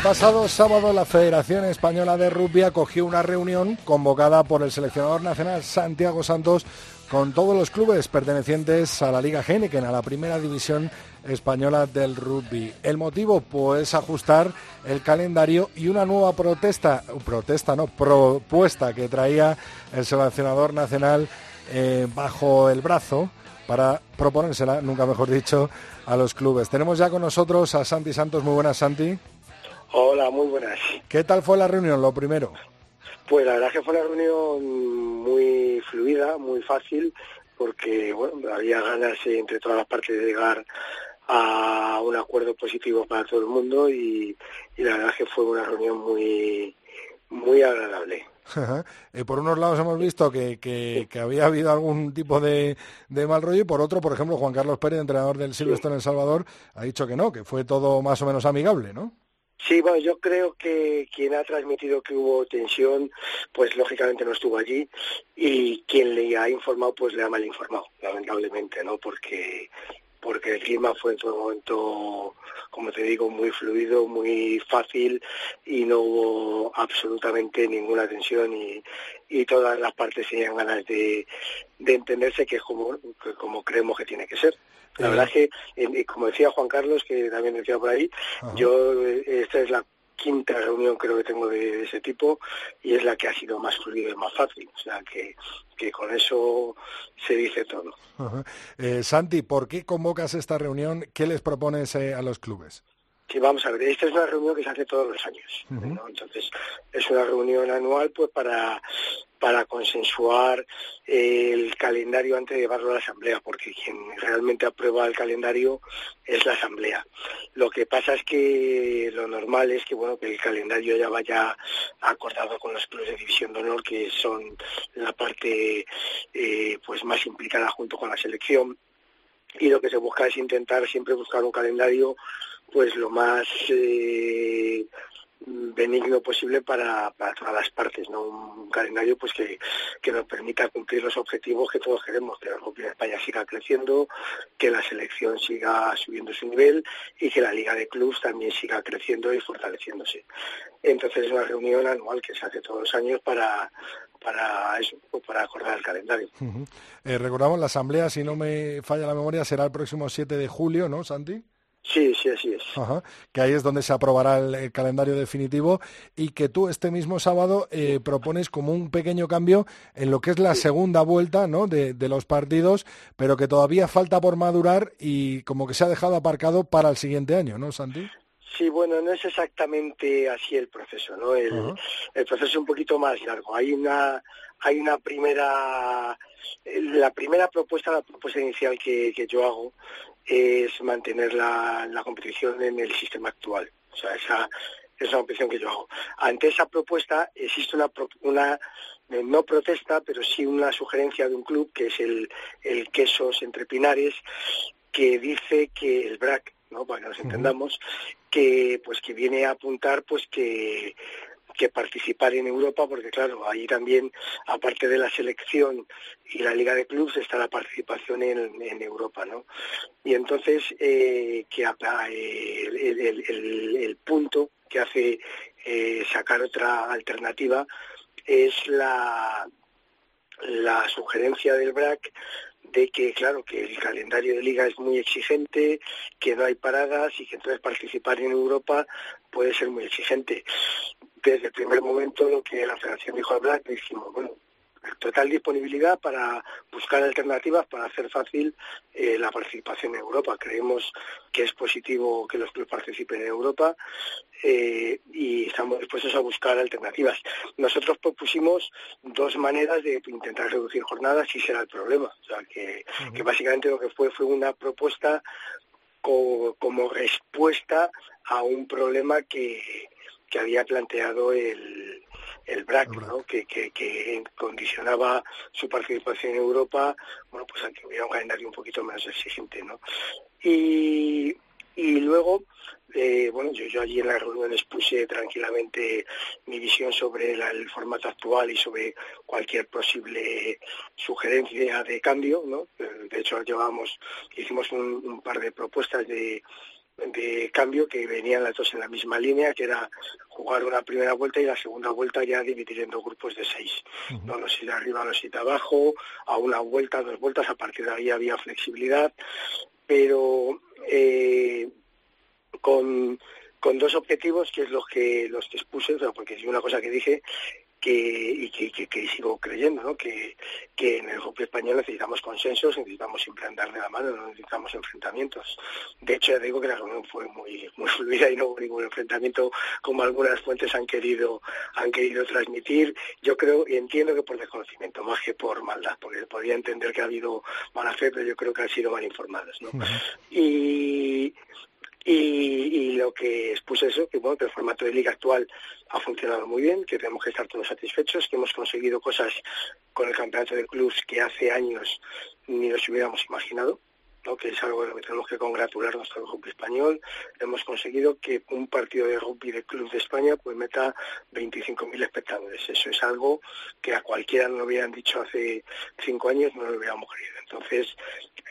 Pasado sábado la Federación Española de Rugby acogió una reunión convocada por el seleccionador nacional Santiago Santos con todos los clubes pertenecientes a la Liga Heineken, a la primera división española del rugby. El motivo, pues, ajustar el calendario y una nueva protesta, protesta, no, propuesta que traía el seleccionador nacional eh, bajo el brazo para proponérsela, nunca mejor dicho, a los clubes. Tenemos ya con nosotros a Santi Santos. Muy buenas, Santi. Hola, muy buenas. ¿Qué tal fue la reunión, lo primero? Pues la verdad que fue una reunión muy fluida, muy fácil, porque bueno, había ganas entre todas las partes de llegar a un acuerdo positivo para todo el mundo y, la verdad que fue una reunión muy muy agradable. Eh, por unos lados hemos visto que, que, había habido algún tipo de, de, mal rollo y por otro, por ejemplo, Juan Carlos Pérez, entrenador del Silvestre en El Salvador, ha dicho que no, que fue todo más o menos amigable, ¿no? Sí, bueno, yo creo que quien ha transmitido que hubo tensión, pues lógicamente no estuvo allí y quien le ha informado, pues le ha mal informado, lamentablemente, ¿no? Porque porque el clima fue en todo momento, como te digo, muy fluido, muy fácil y no hubo absolutamente ninguna tensión y, y todas las partes tenían ganas de, de entenderse que es como, como creemos que tiene que ser. La verdad es que, como decía Juan Carlos, que también decía por ahí, yo esta es la quinta reunión creo que tengo de, ese tipo y es la que ha sido más fluida y más fácil. O sea que, que con eso se dice todo. Eh, Santi, ¿por qué convocas esta reunión? ¿Qué les propones eh, a los clubes? Sí, vamos a ver, esta es una reunión que se hace todos los años, Entonces, es una reunión anual pues para, para consensuar el calendario antes de llevarlo a la Asamblea, porque quien realmente aprueba el calendario es la Asamblea. Lo que pasa es que lo normal es que, bueno, que el calendario ya vaya acordado con los clubes de División de Honor, que son la parte eh, pues más implicada junto con la selección, y lo que se busca es intentar siempre buscar un calendario pues lo más eh, benigno posible para, para, todas las partes, ¿no? Un calendario pues que, que, nos permita cumplir los objetivos que todos queremos, que la Copa de España siga creciendo, que la selección siga subiendo su nivel y que la Liga de Clubs también siga creciendo y fortaleciéndose. Entonces es una reunión anual que se hace todos los años para, para eso, pues, para acordar el calendario. Eh, recordamos la asamblea, si no me falla la memoria, será el próximo 7 de julio, ¿no, Santi? Sí, sí, así es. que ahí es donde se aprobará el, calendario definitivo y que tú este mismo sábado eh, propones como un pequeño cambio en lo que es la segunda vuelta ¿no? de, los partidos, pero que todavía falta por madurar y como que se ha dejado aparcado para el siguiente año, ¿no, Santi? Sí, bueno, no es exactamente así el proceso, ¿no? El, el proceso es un poquito más largo. Hay una, hay una primera, la primera propuesta, la propuesta inicial que, que yo hago es mantener la, la competición en el sistema actual. O sea, esa es la opción que yo hago. Ante esa propuesta existe una, una eh, no protesta, pero sí una sugerencia de un club que es el, el Quesos Entre Pinares, que dice que el BRAC, ¿no? para que nos entendamos, que pues que viene a apuntar pues que que participar en Europa, porque claro, ahí también, aparte de la selección y la Liga de Clubs, está la participación en, Europa, ¿no? Y entonces, eh, que el, el, el, punto que hace eh, sacar otra alternativa es la, la sugerencia del BRAC de que, claro, que el calendario de liga es muy exigente, que no hay paradas y que entonces participar en Europa puede ser muy exigente. Desde el primer momento lo que la Federación dijo al Black, dijimos, bueno, total disponibilidad para buscar alternativas para hacer fácil eh, la participación en Europa. Creemos que es positivo que los clubes participen en Europa eh, y estamos dispuestos a buscar alternativas. Nosotros propusimos dos maneras de intentar reducir jornadas y será el problema. O sea, que, que básicamente lo que fue fue una propuesta como respuesta a un problema que, que había planteado el, el BRAC, ¿no? que, que, que, condicionaba su participación en Europa, bueno, pues a que hubiera un calendario un poquito más exigente, ¿no? Y, y luego, eh, bueno, yo, yo allí en la reunión expuse tranquilamente mi visión sobre el formato actual y sobre cualquier posible sugerencia de cambio, ¿no? De hecho, llevamos, hicimos un, un par de propuestas de de cambio que venían las dos en la misma línea, que era jugar una primera vuelta y la segunda vuelta ya dividir en dos grupos de seis. No los ir arriba, los ir abajo, a una vuelta, dos vueltas, a partir de ahí había flexibilidad, pero eh, con, con dos objetivos que es los que los que expuse, porque es una cosa que dije que, y que, que, sigo creyendo, ¿no? que, que en el grupo español necesitamos consensos, necesitamos siempre andar de la mano, no necesitamos enfrentamientos. De hecho, ya digo que la reunión fue muy, muy fluida y no hubo ningún enfrentamiento como algunas fuentes han querido, han querido transmitir. Yo creo y entiendo que por desconocimiento, más que por maldad, porque podría entender que ha habido mala fe, pero yo creo que han sido mal informados. ¿no? Y y, lo que expuse eso, que bueno, que el formato de liga actual ha funcionado muy bien, que tenemos que estar todos satisfechos, que hemos conseguido cosas con el campeonato de clubs que hace años ni nos hubiéramos imaginado que es algo de lo que tenemos que congratularnos el rugby español. Hemos conseguido que un partido de rugby de club de España pues meta 25.000 espectadores. Eso es algo que a cualquiera no lo hubieran dicho hace cinco años, no lo hubiéramos creído. Entonces,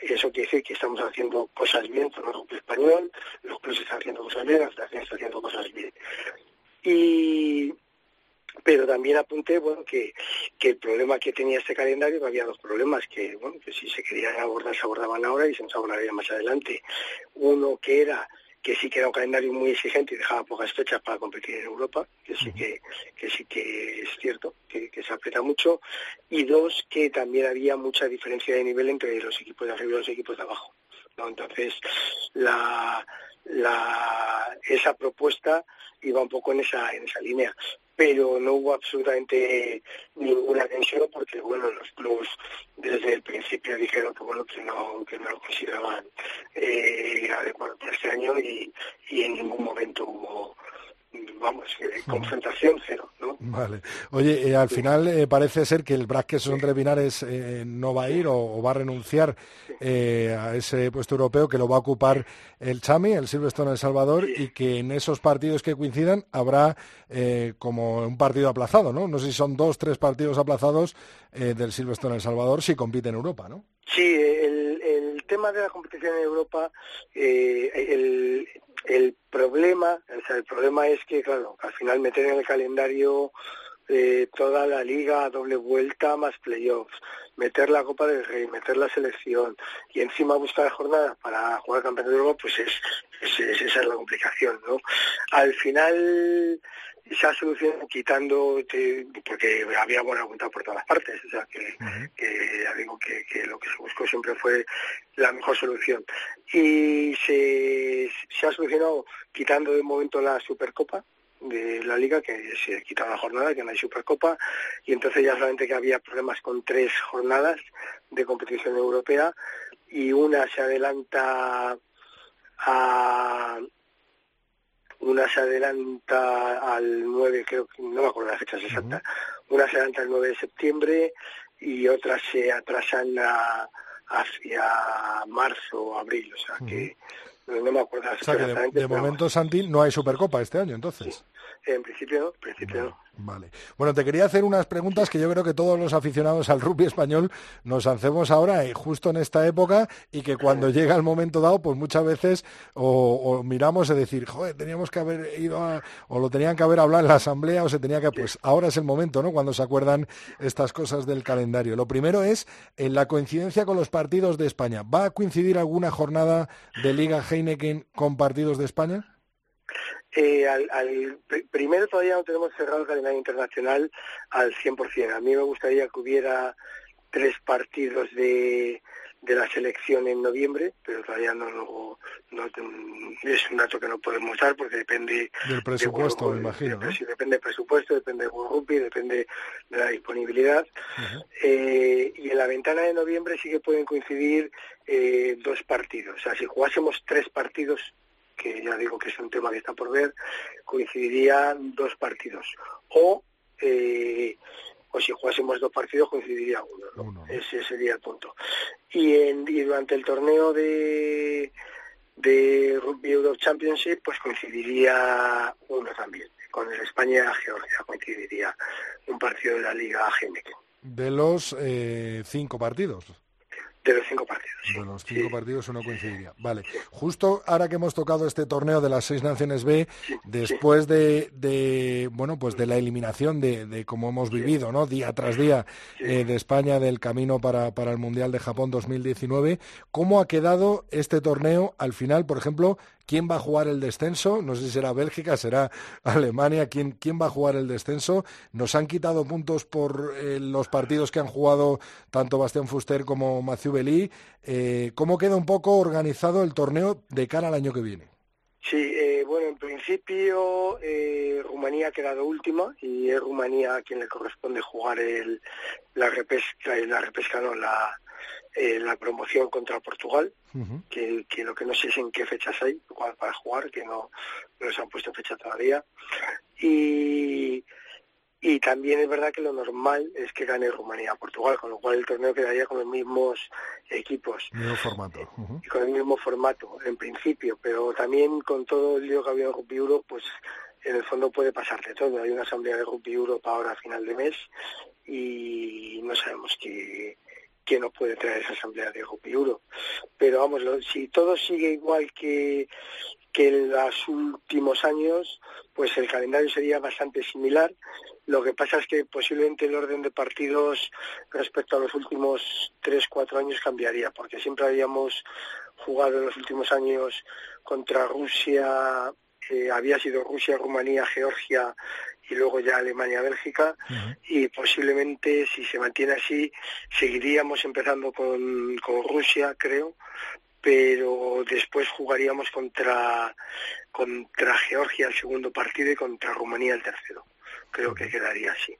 eso quiere decir que estamos haciendo cosas bien con el rugby español, los clubes están haciendo cosas bien, la federación está haciendo cosas bien. Y, pero también apunté bueno que, que el problema que tenía este calendario había dos problemas que bueno que si se querían abordar se abordaban ahora y se nos abordarían más adelante. Uno que era que sí que era un calendario muy exigente y dejaba pocas fechas para competir en Europa, que sí que, que sí que es cierto, que, se aprieta mucho, y dos, que también había mucha diferencia de nivel entre los equipos de arriba y los equipos de abajo. Entonces, la, la, esa propuesta iba un poco en esa, en esa línea pero no hubo absolutamente ninguna tensión porque bueno los clubs desde el principio dijeron que bueno que no que no lo consideraban eh, adecuado para este año y, y en ningún momento hubo vamos, eh, confrontación cero, ¿no? Vale. Oye, eh, al final eh, parece ser que el Braque entre Binares no va a ir o, va a renunciar a ese puesto europeo que lo va a ocupar el Chami, el Silverstone El Salvador, y que en esos partidos que coincidan habrá como un partido aplazado, ¿no? No sé si son dos, tres partidos aplazados del Silverstone El Salvador si compite en Europa, ¿no? Sí, el, el tema de la competición en Europa, el, el problema, o sea, el problema es que, claro, al final meter en el calendario eh, toda la liga a doble vuelta más playoffs, meter la Copa del Rey, meter la selección y encima buscar jornadas para jugar campeonato de Europa, pues es, esa es la complicación, ¿no? Al final se ha solucionado quitando, porque había buena voluntad por todas partes, o sea que, ya digo que, lo que se buscó siempre fue la mejor solución. Y se, se ha solucionado quitando de momento la Supercopa, de la liga que se quita la jornada, que no hay Supercopa, y entonces ya solamente que había problemas con tres jornadas de competición europea y una se adelanta a una se adelanta al 9, creo que no me acuerdo las fechas exactas, una se adelanta al 9 de septiembre y otras se atrasan hacia marzo o abril, o sea que no me acuerdo las fechas o de, momento, Santi, no hay Supercopa este año, entonces. En principio no, en principio no. Vale. Bueno, te quería hacer unas preguntas que yo creo que todos los aficionados al rugby español nos hacemos ahora, eh, justo en esta época, y que cuando llega el momento dado, pues muchas veces o, miramos y decir, joder, teníamos que haber ido a, o lo tenían que haber hablado en la asamblea, o se tenía que, pues ahora es el momento, ¿no? Cuando se acuerdan estas cosas del calendario. Lo primero es en la coincidencia con los partidos de España. ¿Va a coincidir alguna jornada de Liga Heineken con partidos de España? Eh, al, primero todavía no tenemos cerrado el calendario internacional al 100%. A mí me gustaría que hubiera tres partidos de, de la selección en noviembre, pero todavía no, no, es un dato que no podemos dar porque depende del presupuesto, me imagino. Depende del presupuesto, depende del Rugby, depende de la disponibilidad. Eh, y en la ventana de noviembre sí que pueden coincidir eh, dos partidos. O sea, si jugásemos tres partidos que ya digo que es un tema que está por ver, coincidirían dos partidos. O, eh, o si jugásemos dos partidos, coincidiría uno. Ese sería el punto. Y, en, durante el torneo de, de Rugby Europe Championship, pues coincidiría uno también. Con el España-Georgia coincidiría un partido de la Liga Heineken. De los eh, cinco partidos de los cinco partidos. De los cinco partidos uno coincidiría. Vale. Justo ahora que hemos tocado este torneo de las seis naciones B, después de, bueno, pues de la eliminación de, de como hemos vivido, ¿no? Día tras día eh, de España del camino para, para el Mundial de Japón 2019, ¿cómo ha quedado este torneo al final, por ejemplo, quién va a jugar el descenso, no sé si será Bélgica, será Alemania, quién, quién va a jugar el descenso. Nos han quitado puntos por eh, los partidos que han jugado tanto Bastián Fuster como Mathieu Belí. Eh, ¿Cómo queda un poco organizado el torneo de cara al año que viene? Sí, eh, bueno, en principio Rumanía ha quedado última y es Rumanía a quien le corresponde jugar el, la repesca, la repesca no, la, eh, la promoción contra Portugal, que, lo que no sé es en qué fechas hay para jugar, que no, no les han puesto fecha todavía. Y, y también es verdad que lo normal es que gane Rumanía a Portugal, con lo cual el torneo quedaría con los mismos equipos. Mismo formato. Y con el mismo formato, en principio, pero también con todo el lío que ha habido en Rugby Euro, pues en el fondo puede pasar de todo. Hay una asamblea de Rugby Europa ahora a final de mes y no sabemos qué, que no puede traer esa asamblea de Euro. Pero vamos, si todo sigue igual que, que en los últimos años, pues el calendario sería bastante similar. Lo que pasa es que posiblemente el orden de partidos respecto a los últimos tres, cuatro años cambiaría, porque siempre habíamos jugado en los últimos años contra Rusia, eh, había sido Rusia, Rumanía, Georgia y luego ya Alemania-Bélgica y posiblemente si se mantiene así seguiríamos empezando con, con Rusia, creo, pero después jugaríamos contra, contra Georgia el segundo partido y contra Rumanía el tercero. Creo que quedaría así.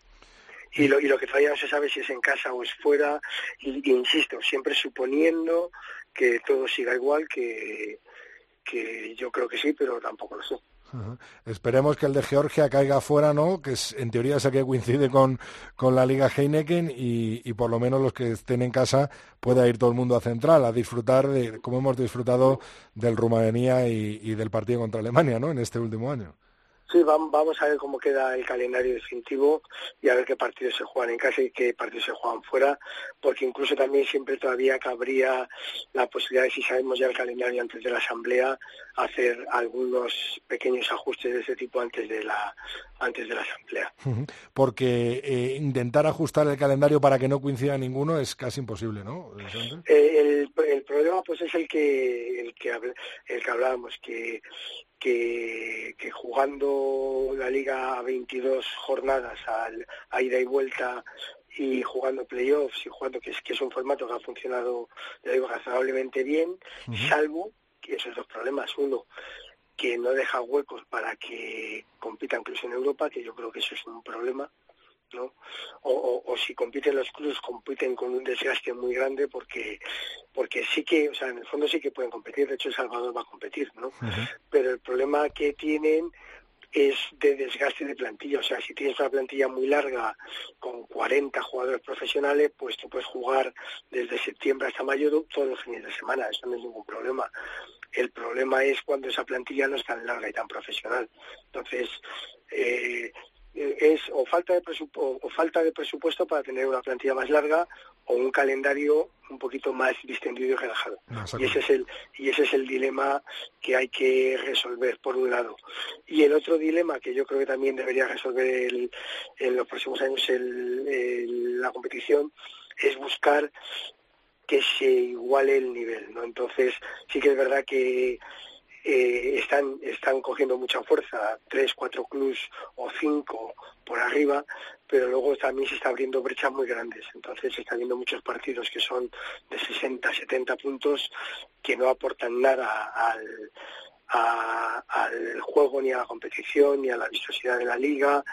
Y lo, y lo que todavía no se sabe si es en casa o es fuera, y, insisto, siempre suponiendo que todo siga igual, que, que yo creo que sí, pero tampoco lo sé. Esperemos que el de Georgia caiga fuera, ¿no? Que es, en teoría sé que coincide con, con la Liga Heineken y, y, por lo menos los que estén en casa pueda ir todo el mundo a Central a disfrutar de, como hemos disfrutado del Rumanía y, y del partido contra Alemania, ¿no? En este último año. Sí, vamos a ver cómo queda el calendario definitivo y a ver qué partidos se juegan en casa y qué partidos se juegan fuera, porque incluso también siempre todavía cabría la posibilidad de, si sabemos ya el calendario antes de la asamblea, hacer algunos pequeños ajustes de ese tipo antes de la antes de la asamblea. Porque eh, intentar ajustar el calendario para que no coincida ninguno es casi imposible, ¿no? Eh, el, el, problema pues es el que el que el que hablábamos que que, jugando la liga a 22 jornadas a ida y vuelta y jugando playoffs y jugando que es que es un formato que ha funcionado digo razonablemente bien salvo esos dos problemas uno que no deja huecos para que compita incluso en Europa que yo creo que eso es un problema ¿no? O, o, si compiten los clubes, compiten con un desgaste muy grande porque porque sí que, o sea, en el fondo sí que pueden competir, de hecho El Salvador va a competir, ¿no? Pero el problema que tienen es de desgaste de plantilla, o sea, si tienes una plantilla muy larga con 40 jugadores profesionales, pues tú puedes jugar desde septiembre hasta mayo todos los fines de semana, eso no es ningún problema. El problema es cuando esa plantilla no es tan larga y tan profesional. Entonces, eh, es o falta de presupuesto, o falta de presupuesto para tener una plantilla más larga o un calendario un poquito más distendido y relajado. y ese es el y ese es el dilema que hay que resolver por un lado. Y el otro dilema que yo creo que también debería resolver en los próximos años el, la competición es buscar que se iguale el nivel, ¿no? Entonces, sí que es verdad que eh, están, están cogiendo mucha fuerza, tres, cuatro clubs o cinco por arriba, pero luego también se está abriendo brechas muy grandes. Entonces se están viendo muchos partidos que son de 60, 70 puntos que no aportan nada al, al juego ni a la competición ni a la vistosidad de la liga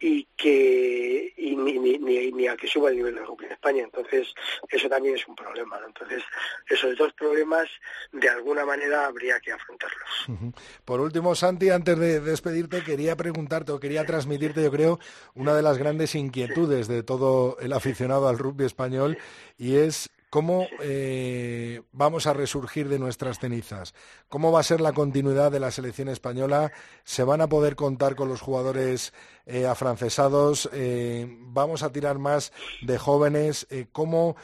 y que y ni, ni, ni, a que suba el nivel de rugby en España. Entonces, eso también es un problema. Entonces, esos dos problemas, de alguna manera, habría que afrontarlos. Por último, Santi, antes de despedirte, quería preguntarte o quería transmitirte, yo creo, una de las grandes inquietudes de todo el aficionado al rugby español y es ¿Cómo eh, vamos a resurgir de nuestras cenizas? ¿Cómo va a ser la continuidad de la selección española? ¿Se van a poder contar con los jugadores eh, afrancesados? Eh, ¿Vamos a tirar más de jóvenes? ¿Cómo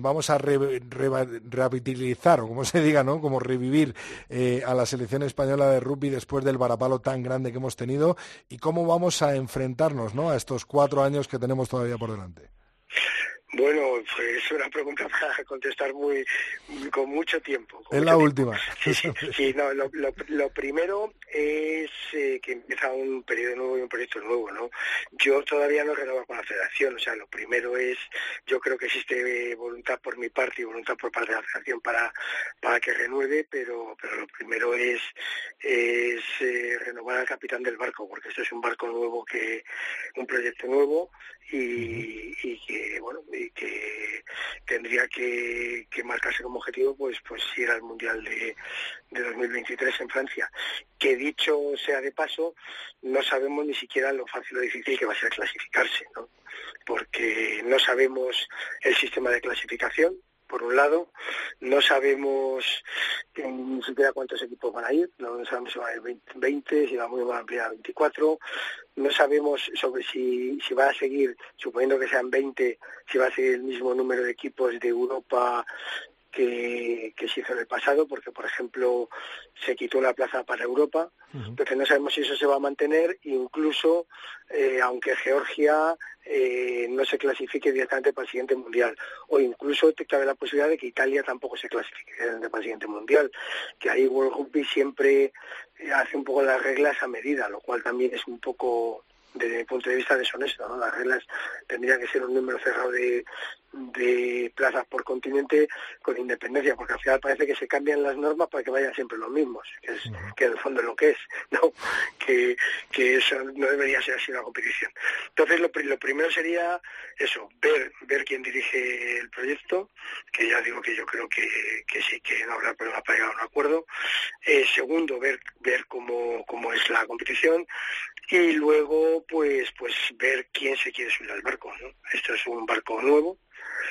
vamos a revitalizar, o como se diga, ¿no? Como revivir a la selección española de rugby después del varapalo tan grande que hemos tenido? ¿Y cómo vamos a enfrentarnos a estos cuatro años que tenemos todavía por delante? Bueno, pues es una pregunta para contestar muy con mucho tiempo. es la última. Sí, no, lo, primero es eh, que empieza un periodo nuevo y un proyecto nuevo, ¿no? Yo todavía no renuevo con la federación, o sea, lo primero es, yo creo que existe voluntad por mi parte y voluntad por parte de la federación para, para que renueve, pero, pero lo primero es, es eh, renovar al capitán del barco, porque esto es un barco nuevo que, un proyecto nuevo y, y que, bueno, y que tendría que, marcarse como objetivo pues pues ir al Mundial de, de 2023 en Francia. Que dicho sea de paso, no sabemos ni siquiera lo fácil o difícil que va a ser clasificarse, ¿no? porque no sabemos el sistema de clasificación, por un lado, no sabemos ni siquiera cuántos equipos van a ir, no sabemos si van a ir 20, si vamos a ampliar a 24, no sabemos sobre si, si va a seguir, suponiendo que sean 20, si va a seguir el mismo número de equipos de Europa que, se hizo en el pasado, porque por ejemplo se quitó una plaza para Europa, entonces no sabemos si eso se va a mantener, incluso eh, aunque Georgia eh, no se clasifique directamente para el siguiente mundial, o incluso cabe la posibilidad de que Italia tampoco se clasifique directamente para el siguiente mundial, que ahí World Rugby siempre eh, hace un poco las reglas a medida, lo cual también es un poco desde mi punto de vista deshonesto. ¿no? Las reglas tendrían que ser un número cerrado de, de plazas por continente con independencia, porque al final parece que se cambian las normas para que vayan siempre los mismos, que es que en el fondo es lo que es, ¿no? Que, que eso no debería ser así una competición. Entonces lo, lo primero sería eso, ver, ver quién dirige el proyecto, que ya digo que yo creo que, que sí, que no habrá problema para llegar a un acuerdo. Eh, segundo, ver, ver cómo, cómo es la competición y luego pues pues ver quién se quiere subir al barco, ¿no? Esto es un barco nuevo,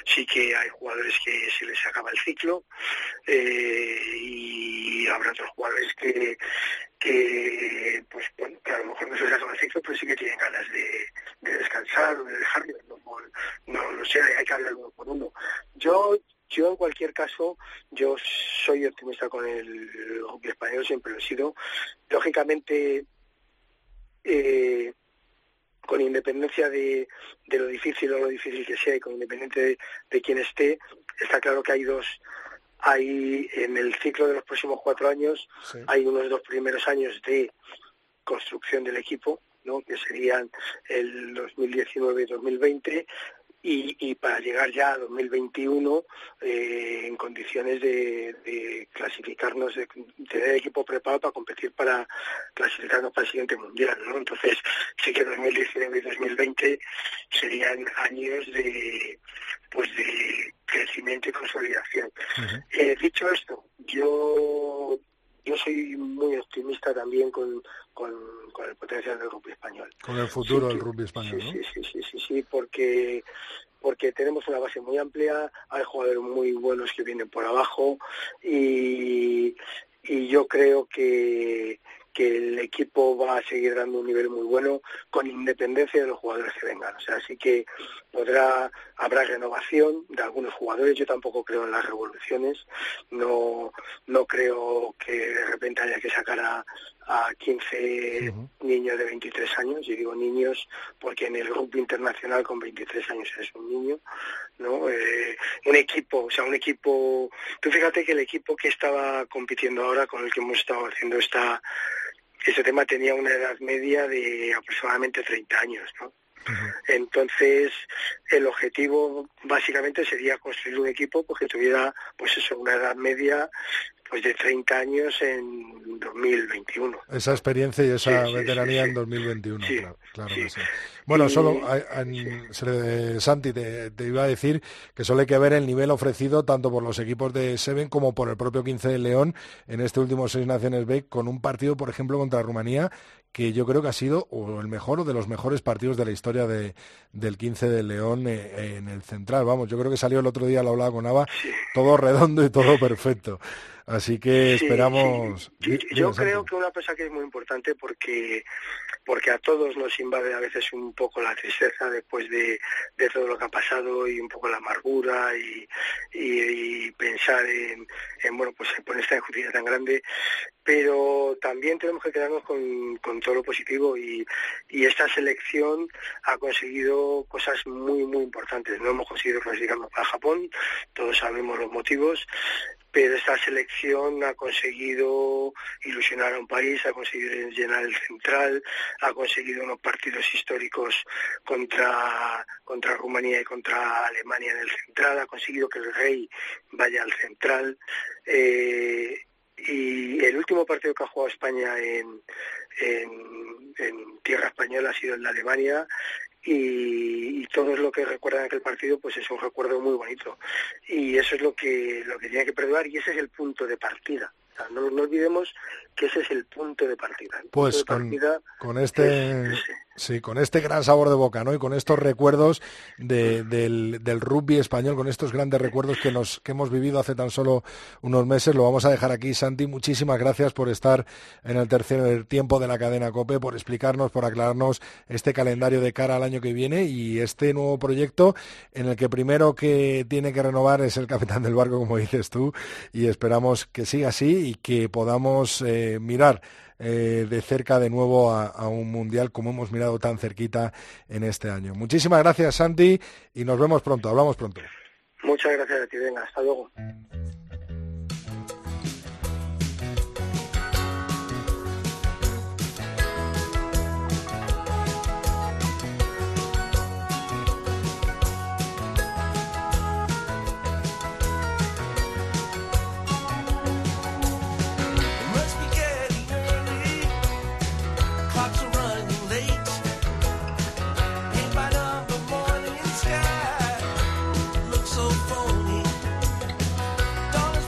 sí que hay jugadores que se les acaba el ciclo eh, y habrá otros jugadores que, que pues bueno, que a lo mejor no se les acaba el ciclo, pero sí que tienen ganas de, descansar o de dejarlo, no, no, sé, hay que hablar uno por uno. Yo yo en cualquier caso, yo soy optimista con el hockey español, siempre lo he sido. Lógicamente, eh, con independencia de, lo difícil o lo difícil que sea y con independiente de, quién esté, está claro que hay dos, hay en el ciclo de los próximos cuatro años, hay unos dos primeros años de construcción del equipo, ¿no? que serían el 2019-2020, y, para llegar ya a 2021 eh, en condiciones de, clasificarnos, de tener equipo preparado para competir para clasificarnos para el siguiente mundial. ¿no? Entonces, sí que 2019 y 2020 serían años de pues de crecimiento y consolidación. Eh, dicho esto, yo yo soy muy optimista también con, con, el potencial del rugby español. Con el futuro del rugby español, sí, Sí, sí, sí, sí, porque porque tenemos una base muy amplia, hay jugadores muy buenos que vienen por abajo y, y yo creo que, que el equipo va a seguir dando un nivel muy bueno con independencia de los jugadores que vengan. O sea, así que podrá, habrá renovación de algunos jugadores. Yo tampoco creo en las revoluciones. No, no creo que de repente haya que sacar a, a 15 niños de 23 años. Y digo niños porque en el grupo internacional con 23 años eres un niño, ¿no? Eh, un equipo, o sea, un equipo... Tú fíjate que el equipo que estaba compitiendo ahora, con el que hemos estado haciendo esta ese tema tenía una edad media de aproximadamente 30 años, ¿no? Entonces, el objetivo básicamente sería construir un equipo pues, que tuviera, pues eso, una edad media pues de 30 años en 2021. Esa experiencia y esa veteranía en 2021, claro, Bueno, solo Santi te, iba a decir que solo hay que ver el nivel ofrecido tanto por los equipos de Seven como por el propio 15 de León en este último Seis Naciones B con un partido, por ejemplo, contra Rumanía que yo creo que ha sido o el mejor o de los mejores partidos de la historia de, del 15 de León eh, en el central. Vamos, yo creo que salió el otro día, lo hablaba con Ava, todo redondo y todo perfecto. Así que esperamos. Yo, creo que una cosa que es muy importante porque porque a todos nos invade a veces un poco la tristeza después de, todo lo que ha pasado y un poco la amargura y, pensar en, bueno pues en esta injusticia tan grande pero también tenemos que quedarnos con, todo lo positivo y, esta selección ha conseguido cosas muy muy importantes no hemos conseguido clasificarnos para Japón todos sabemos los motivos pero esta selección ha conseguido ilusionar a un país, ha conseguido llenar el central, ha conseguido unos partidos históricos contra, contra Rumanía y contra Alemania en el central, ha conseguido que el rey vaya al central. Eh, y el último partido que ha jugado España en, tierra española ha sido en la Alemania. Y, y todo lo que recuerdan aquel partido pues es un recuerdo muy bonito. Y eso es lo que lo que tiene que perdurar y ese es el punto de partida. No, olvidemos que ese es el punto de partida. pues con, este sí, con este gran sabor de boca, ¿no? Y con estos recuerdos del, del, rugby español, con estos grandes recuerdos que nos que hemos vivido hace tan solo unos meses, lo vamos a dejar aquí, Santi. Muchísimas gracias por estar en el tercer tiempo de la cadena Cope, por explicarnos, por aclararnos este calendario de cara al año que viene y este nuevo proyecto en el que primero que tiene que renovar es el capitán del barco, como dices tú, y esperamos que siga así y que podamos eh, mirar eh, de cerca de nuevo a, un mundial como hemos mirado tan cerquita en este año. Muchísimas gracias, Santi, y nos vemos pronto, hablamos pronto. Muchas gracias a ti, venga, hasta luego.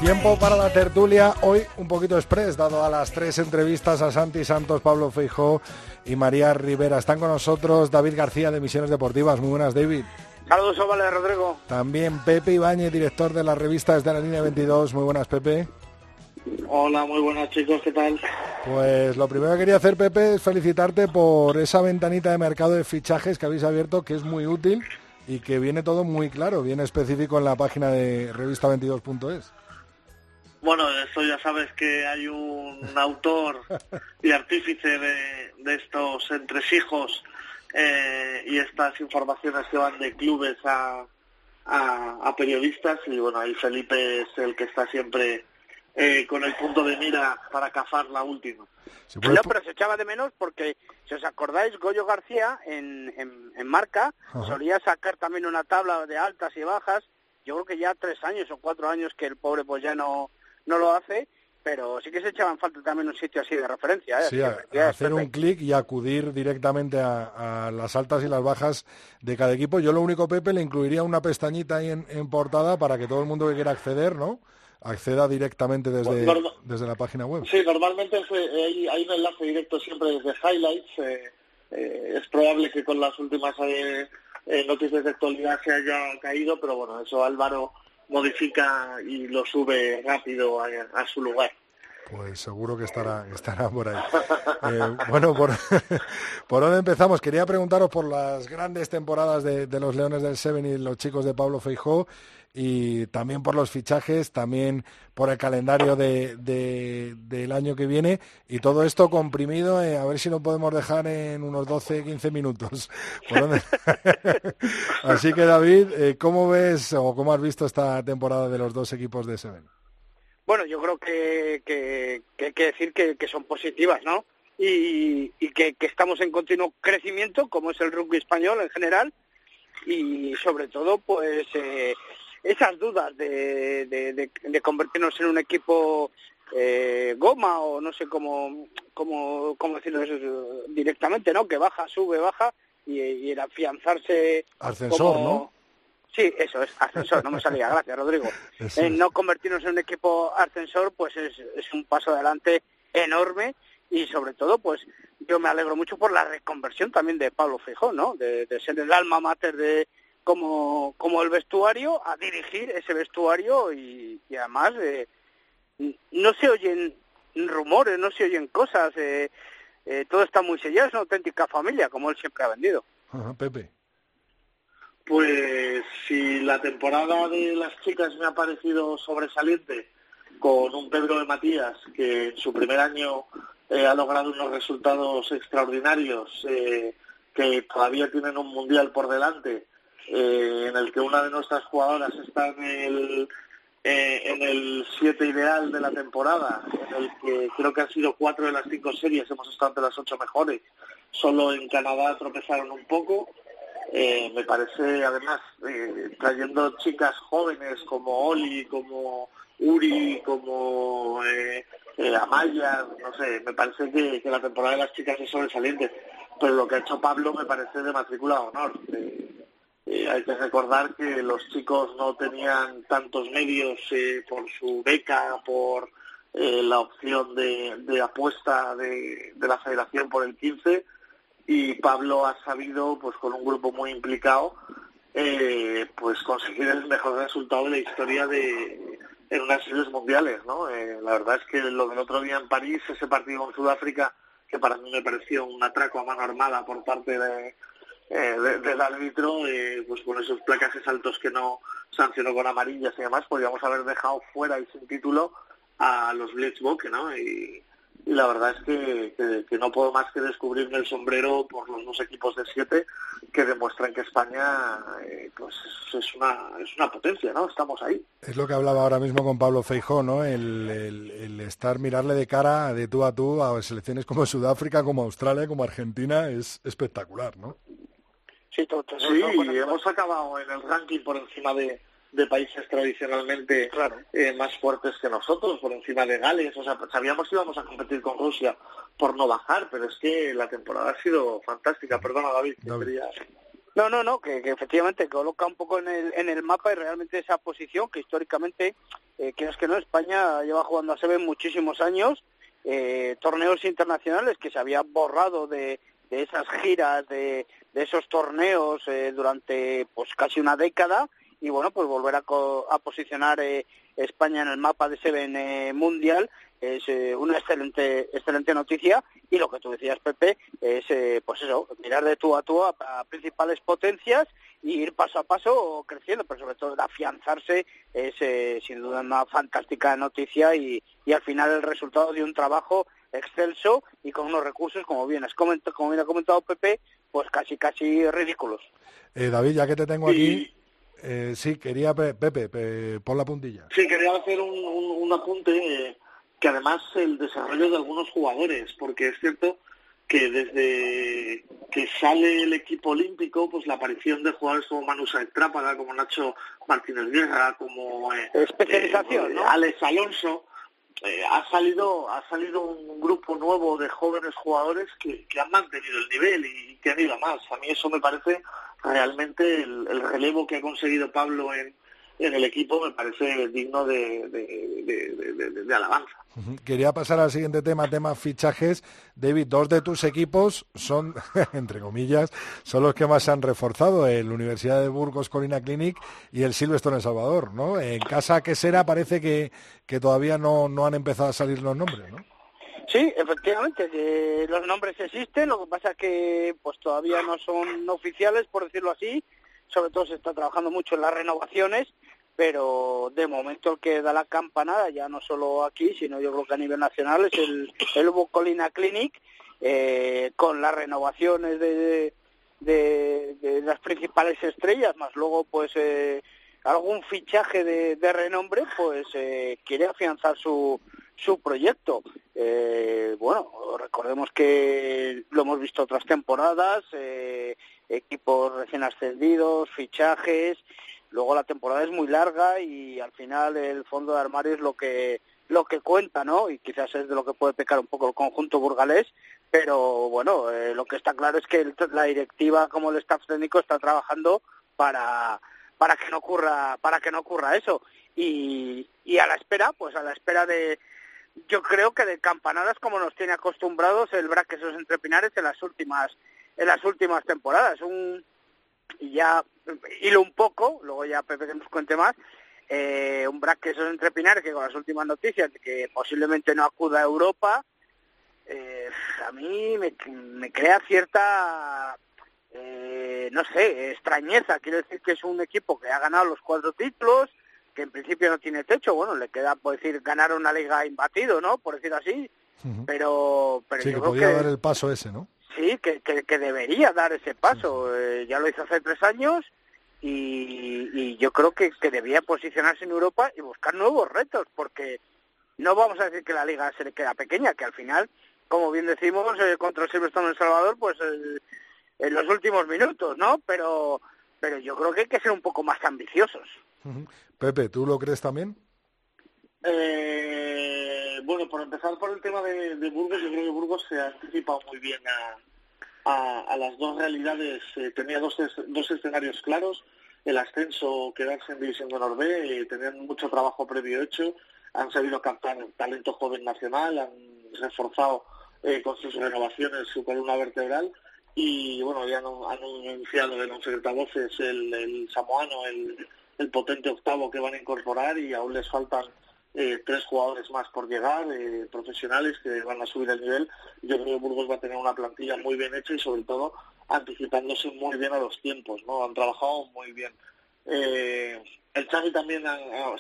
Tiempo para la tertulia, hoy un poquito express, dado a las tres entrevistas a Santi Santos, Pablo Feijó y María Rivera. Están con nosotros David García de Misiones Deportivas. Muy buenas, David. Saludos, vale, Rodrigo. También Pepe Ibáñez, director de las revistas de la línea 22. Muy buenas, Pepe. Hola, muy buenas chicos, ¿qué tal? Pues lo primero que quería hacer, Pepe, es felicitarte por esa ventanita de mercado de fichajes que habéis abierto, que es muy útil y que viene todo muy claro, viene específico en la página de revista22.es. Bueno, eso ya sabes que hay un autor y artífice de, estos entresijos eh, y estas informaciones que van de clubes a, a, periodistas y bueno, ahí Felipe es el que está siempre eh, con el punto de mira para cazar la última. No, pero se echaba de menos porque, si os acordáis, Goyo García en, en, Marca solía sacar también una tabla de altas y bajas. Yo creo que ya tres años o cuatro años que el pobre pues ya no, no lo hace, pero sí que se echaban falta también un sitio así de referencia. ¿eh? Sí, hacer un clic y acudir directamente a, las altas y las bajas de cada equipo. Yo lo único, Pepe, le incluiría una pestañita ahí en, portada para que todo el mundo que quiera acceder, ¿no? acceda directamente desde, desde la página web. Sí, normalmente hay, hay, un enlace directo siempre desde Highlights. Eh, eh, es probable que con las últimas noticias de actualidad se haya caído, pero bueno, eso Álvaro modifica y lo sube rápido a, su lugar. Pues seguro que estará, estará por ahí. Eh, bueno, por, por dónde empezamos. Quería preguntaros por las grandes temporadas de, de los Leones del Seven y los chicos de Pablo Feijó y también por los fichajes, también por el calendario de, del año que viene y todo esto comprimido, eh, a ver si lo podemos dejar en unos 12, 15 minutos. Así que David, eh, ¿cómo ves o cómo has visto esta temporada de los dos equipos de Seven? Bueno, yo creo que, que, hay que decir que, son positivas, ¿no? Y, que, estamos en continuo crecimiento, como es el rugby español en general, y sobre todo, pues... Eh, esas dudas de, de, de, convertirnos en un equipo eh, goma o no sé cómo, cómo, cómo decirlo eso directamente, ¿no? Que baja, sube, baja y, y el afianzarse Ascensor, ¿no? Sí, eso es, ascensor, no me salía, gracias Rodrigo. En no convertirnos en un equipo ascensor, pues es, es un paso adelante enorme y sobre todo, pues yo me alegro mucho por la reconversión también de Pablo Feijó, ¿no? De, ser el alma mater de como, como el vestuario, a dirigir ese vestuario y, además eh, no se oyen rumores, no se oyen cosas, eh, eh, todo está muy sellado, es una auténtica familia, como él siempre ha vendido. Pepe. Pues si la temporada de las chicas me ha parecido sobresaliente, con un Pedro de Matías que en su primer año eh, ha logrado unos resultados extraordinarios, eh, que todavía tienen un mundial por delante, eh, en el que una de nuestras jugadoras está en el en el siete ideal de la temporada, en el que creo que han sido cuatro de las cinco series, hemos estado entre las ocho mejores. Solo en Canadá tropezaron un poco. me parece, además, trayendo chicas jóvenes como Oli, como Uri, como eh, eh, Amaya, no sé, me parece que, la temporada de las chicas es sobresaliente, pero lo que ha hecho Pablo me parece de matrícula honor. Eh, hay que recordar que los chicos no tenían tantos medios por su beca, por la opción de, apuesta de, la federación por el 15 y Pablo ha sabido, pues con un grupo muy implicado, pues conseguir el mejor resultado de la historia de, en unas series mundiales, ¿no? Eh, la verdad es que lo del otro día en París, ese partido con Sudáfrica, que para mí me pareció un atraco a mano armada por parte de, eh, del árbitro, eh, pues con esos placajes altos que no sancionó con amarillas y demás, podríamos haber dejado fuera y sin título a los Blitzbock, ¿no? Y, y la verdad es que, que, no puedo más que descubrirme el sombrero por los dos equipos de siete que demuestran que España eh, pues es una, es una potencia, ¿no? Estamos ahí. Es lo que hablaba ahora mismo con Pablo Feijó, ¿no? El, el, estar, mirarle de cara de tú a tú a selecciones como Sudáfrica, como Australia, como Argentina, es espectacular, ¿no? Sí, sí hemos acabado en el ranking por encima de, de países tradicionalmente eh, más fuertes que nosotros, por encima de Gales. O sea, sabíamos que íbamos a competir con Rusia por no bajar, pero es que la temporada ha sido fantástica. Perdona, David. No, no, no, que, efectivamente coloca un poco en el, en el mapa y realmente esa posición que históricamente, eh, que es que no, España lleva jugando a SEBE muchísimos años, eh, torneos internacionales que se habían borrado de, de esas giras, de, de esos torneos eh, durante pues casi una década y bueno, pues volver a, a posicionar eh, España en el mapa de Seven eh, mundial es eh, una excelente excelente noticia. Y lo que tú decías Pepe es pues eso mirar de tú a tú a, principales potencias y ir paso a paso creciendo pero sobre todo afianzarse es sin duda una fantástica noticia y, y al final el resultado de un trabajo excelso y con unos recursos como bien has comentado, como bien ha comentado Pepe pues casi casi ridículos David ya que te tengo aquí eh, sí, quería, Pepe, pon la puntilla. Sí, quería hacer un, apunte eh, que además el desarrollo de algunos jugadores, porque es cierto que desde que sale el equipo olímpico, pues la aparición de jugadores como Manu Trápaga, como Nacho Martínez Guerra, como eh, especialización, ¿no? Alex Alonso, ha salido ha salido un grupo nuevo de jóvenes jugadores que, que han mantenido el nivel y que han ido a más. A mí eso me parece realmente el, relevo que ha conseguido Pablo en, en el equipo me parece digno de, de, alabanza. Quería pasar al siguiente tema, tema fichajes. David, dos de tus equipos son, entre comillas, son los que más se han reforzado, el Universidad de Burgos Colina Clinic y el Silvestre en Salvador, ¿no? En casa que será parece que, que todavía no, no han empezado a salir los nombres, ¿no? Sí, efectivamente, los nombres existen, lo que pasa es que pues todavía no son oficiales, por decirlo así, sobre todo se está trabajando mucho en las renovaciones, pero de momento el que da la campanada, ya no solo aquí, sino yo creo que a nivel nacional, es el, el Colina Clinic, eh, con las renovaciones de, de, las principales estrellas, más luego pues eh, algún fichaje de, de renombre, pues eh, quiere afianzar su, su proyecto. Eh, bueno, recordemos que lo hemos visto otras temporadas, eh, equipos recién ascendidos, fichajes, luego la temporada es muy larga y al final el fondo de armario es lo que lo que cuenta, ¿no? Y quizás es de lo que puede pecar un poco el conjunto burgalés, pero bueno, eh, lo que está claro es que la directiva como el staff técnico está trabajando para para que no ocurra para que no ocurra eso y, y a la espera, pues a la espera de yo creo que de campanadas como nos tiene acostumbrados el esos Entrepinares en las últimas en las últimas temporadas. Un ya hilo un poco, luego ya Pepe que nos cuente más, eh, un esos Entrepinares que con las últimas noticias que posiblemente no acuda a Europa, eh, a mí me, me crea cierta eh, no sé, extrañeza. Quiero decir que es un equipo que ha ganado los cuatro títulos, que en principio no tiene techo, bueno, le queda, por decir, ganar una liga imbatido, ¿no? Por decir así, pero, pero sí, que podría dar el paso ese, ¿no? Sí, que, que, debería dar ese paso. Eh, ya lo hizo hace tres años y, y yo creo que, que debía posicionarse en Europa y buscar nuevos retos, porque no vamos a decir que la liga se le queda pequeña, que al final, como bien decimos, eh, contra el Silverstone en El Salvador, pues en los últimos minutos, ¿no? Pero, pero yo creo que hay que ser un poco más ambiciosos. Pepe, ¿tú lo crees también? Eh, bueno, por empezar por el tema de, Burgos, yo creo que Burgos se ha anticipado muy bien a, a, las dos realidades. Eh, tenía dos, dos escenarios claros, el ascenso, quedarse en División de Honor B, eh, tenían mucho trabajo previo hecho, han sabido captar talento joven nacional, han reforzado eh, con sus renovaciones su columna vertebral y bueno, ya han, han anunciado en un secretavoces el, el samoano, el potente octavo que van a incorporar y aún les faltan eh, tres jugadores más por llegar, eh, profesionales que van a subir el nivel. Yo creo que Burgos va a tener una plantilla muy bien hecha y sobre todo anticipándose muy bien a los tiempos, ¿no? Han trabajado muy bien. Eh, el Xavi también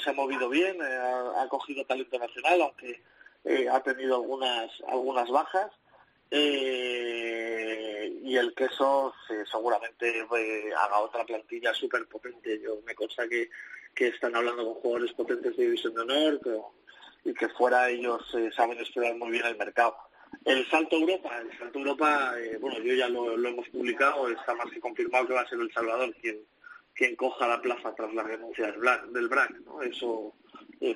se ha movido bien, ha, ha, cogido talento nacional, aunque ha tenido algunas algunas bajas. Eh, y el queso seguramente eh, haga otra plantilla súper potente. Yo me consta que, que están hablando con jugadores potentes de División de Honor y que fuera ellos eh, saben explorar muy bien el mercado. El Salto Europa, el Salto Europa, bueno, yo ya lo, hemos publicado, está más que confirmado que va a ser El Salvador quien, quien coja la plaza tras la renuncia del BRAC. Del BRAC ¿no? Eso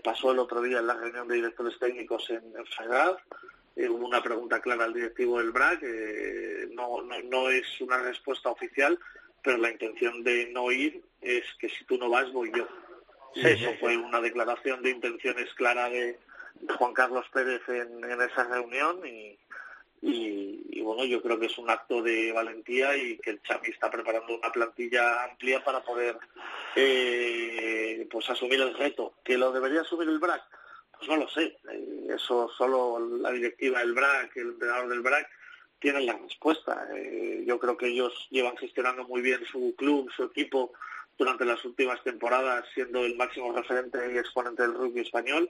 pasó el otro día en la reunión de directores técnicos en, en eh, hubo una pregunta clara al directivo del BRAC, eh, no, no, es una respuesta oficial, pero la intención de no ir es que si tú no vas, voy yo. Eso fue una declaración de intenciones clara de, Juan Carlos Pérez en, esa reunión y, y, bueno, yo creo que es un acto de valentía y que el Chami está preparando una plantilla amplia para poder eh, pues asumir el reto. ¿Que lo debería asumir el BRAC? Pues no lo sé. Eh, eso solo la directiva del BRAC, el entrenador del BRAC, tienen la respuesta. Eh, yo creo que ellos llevan gestionando muy bien su club, su equipo durante las últimas temporadas, siendo el máximo referente y exponente del rugby español.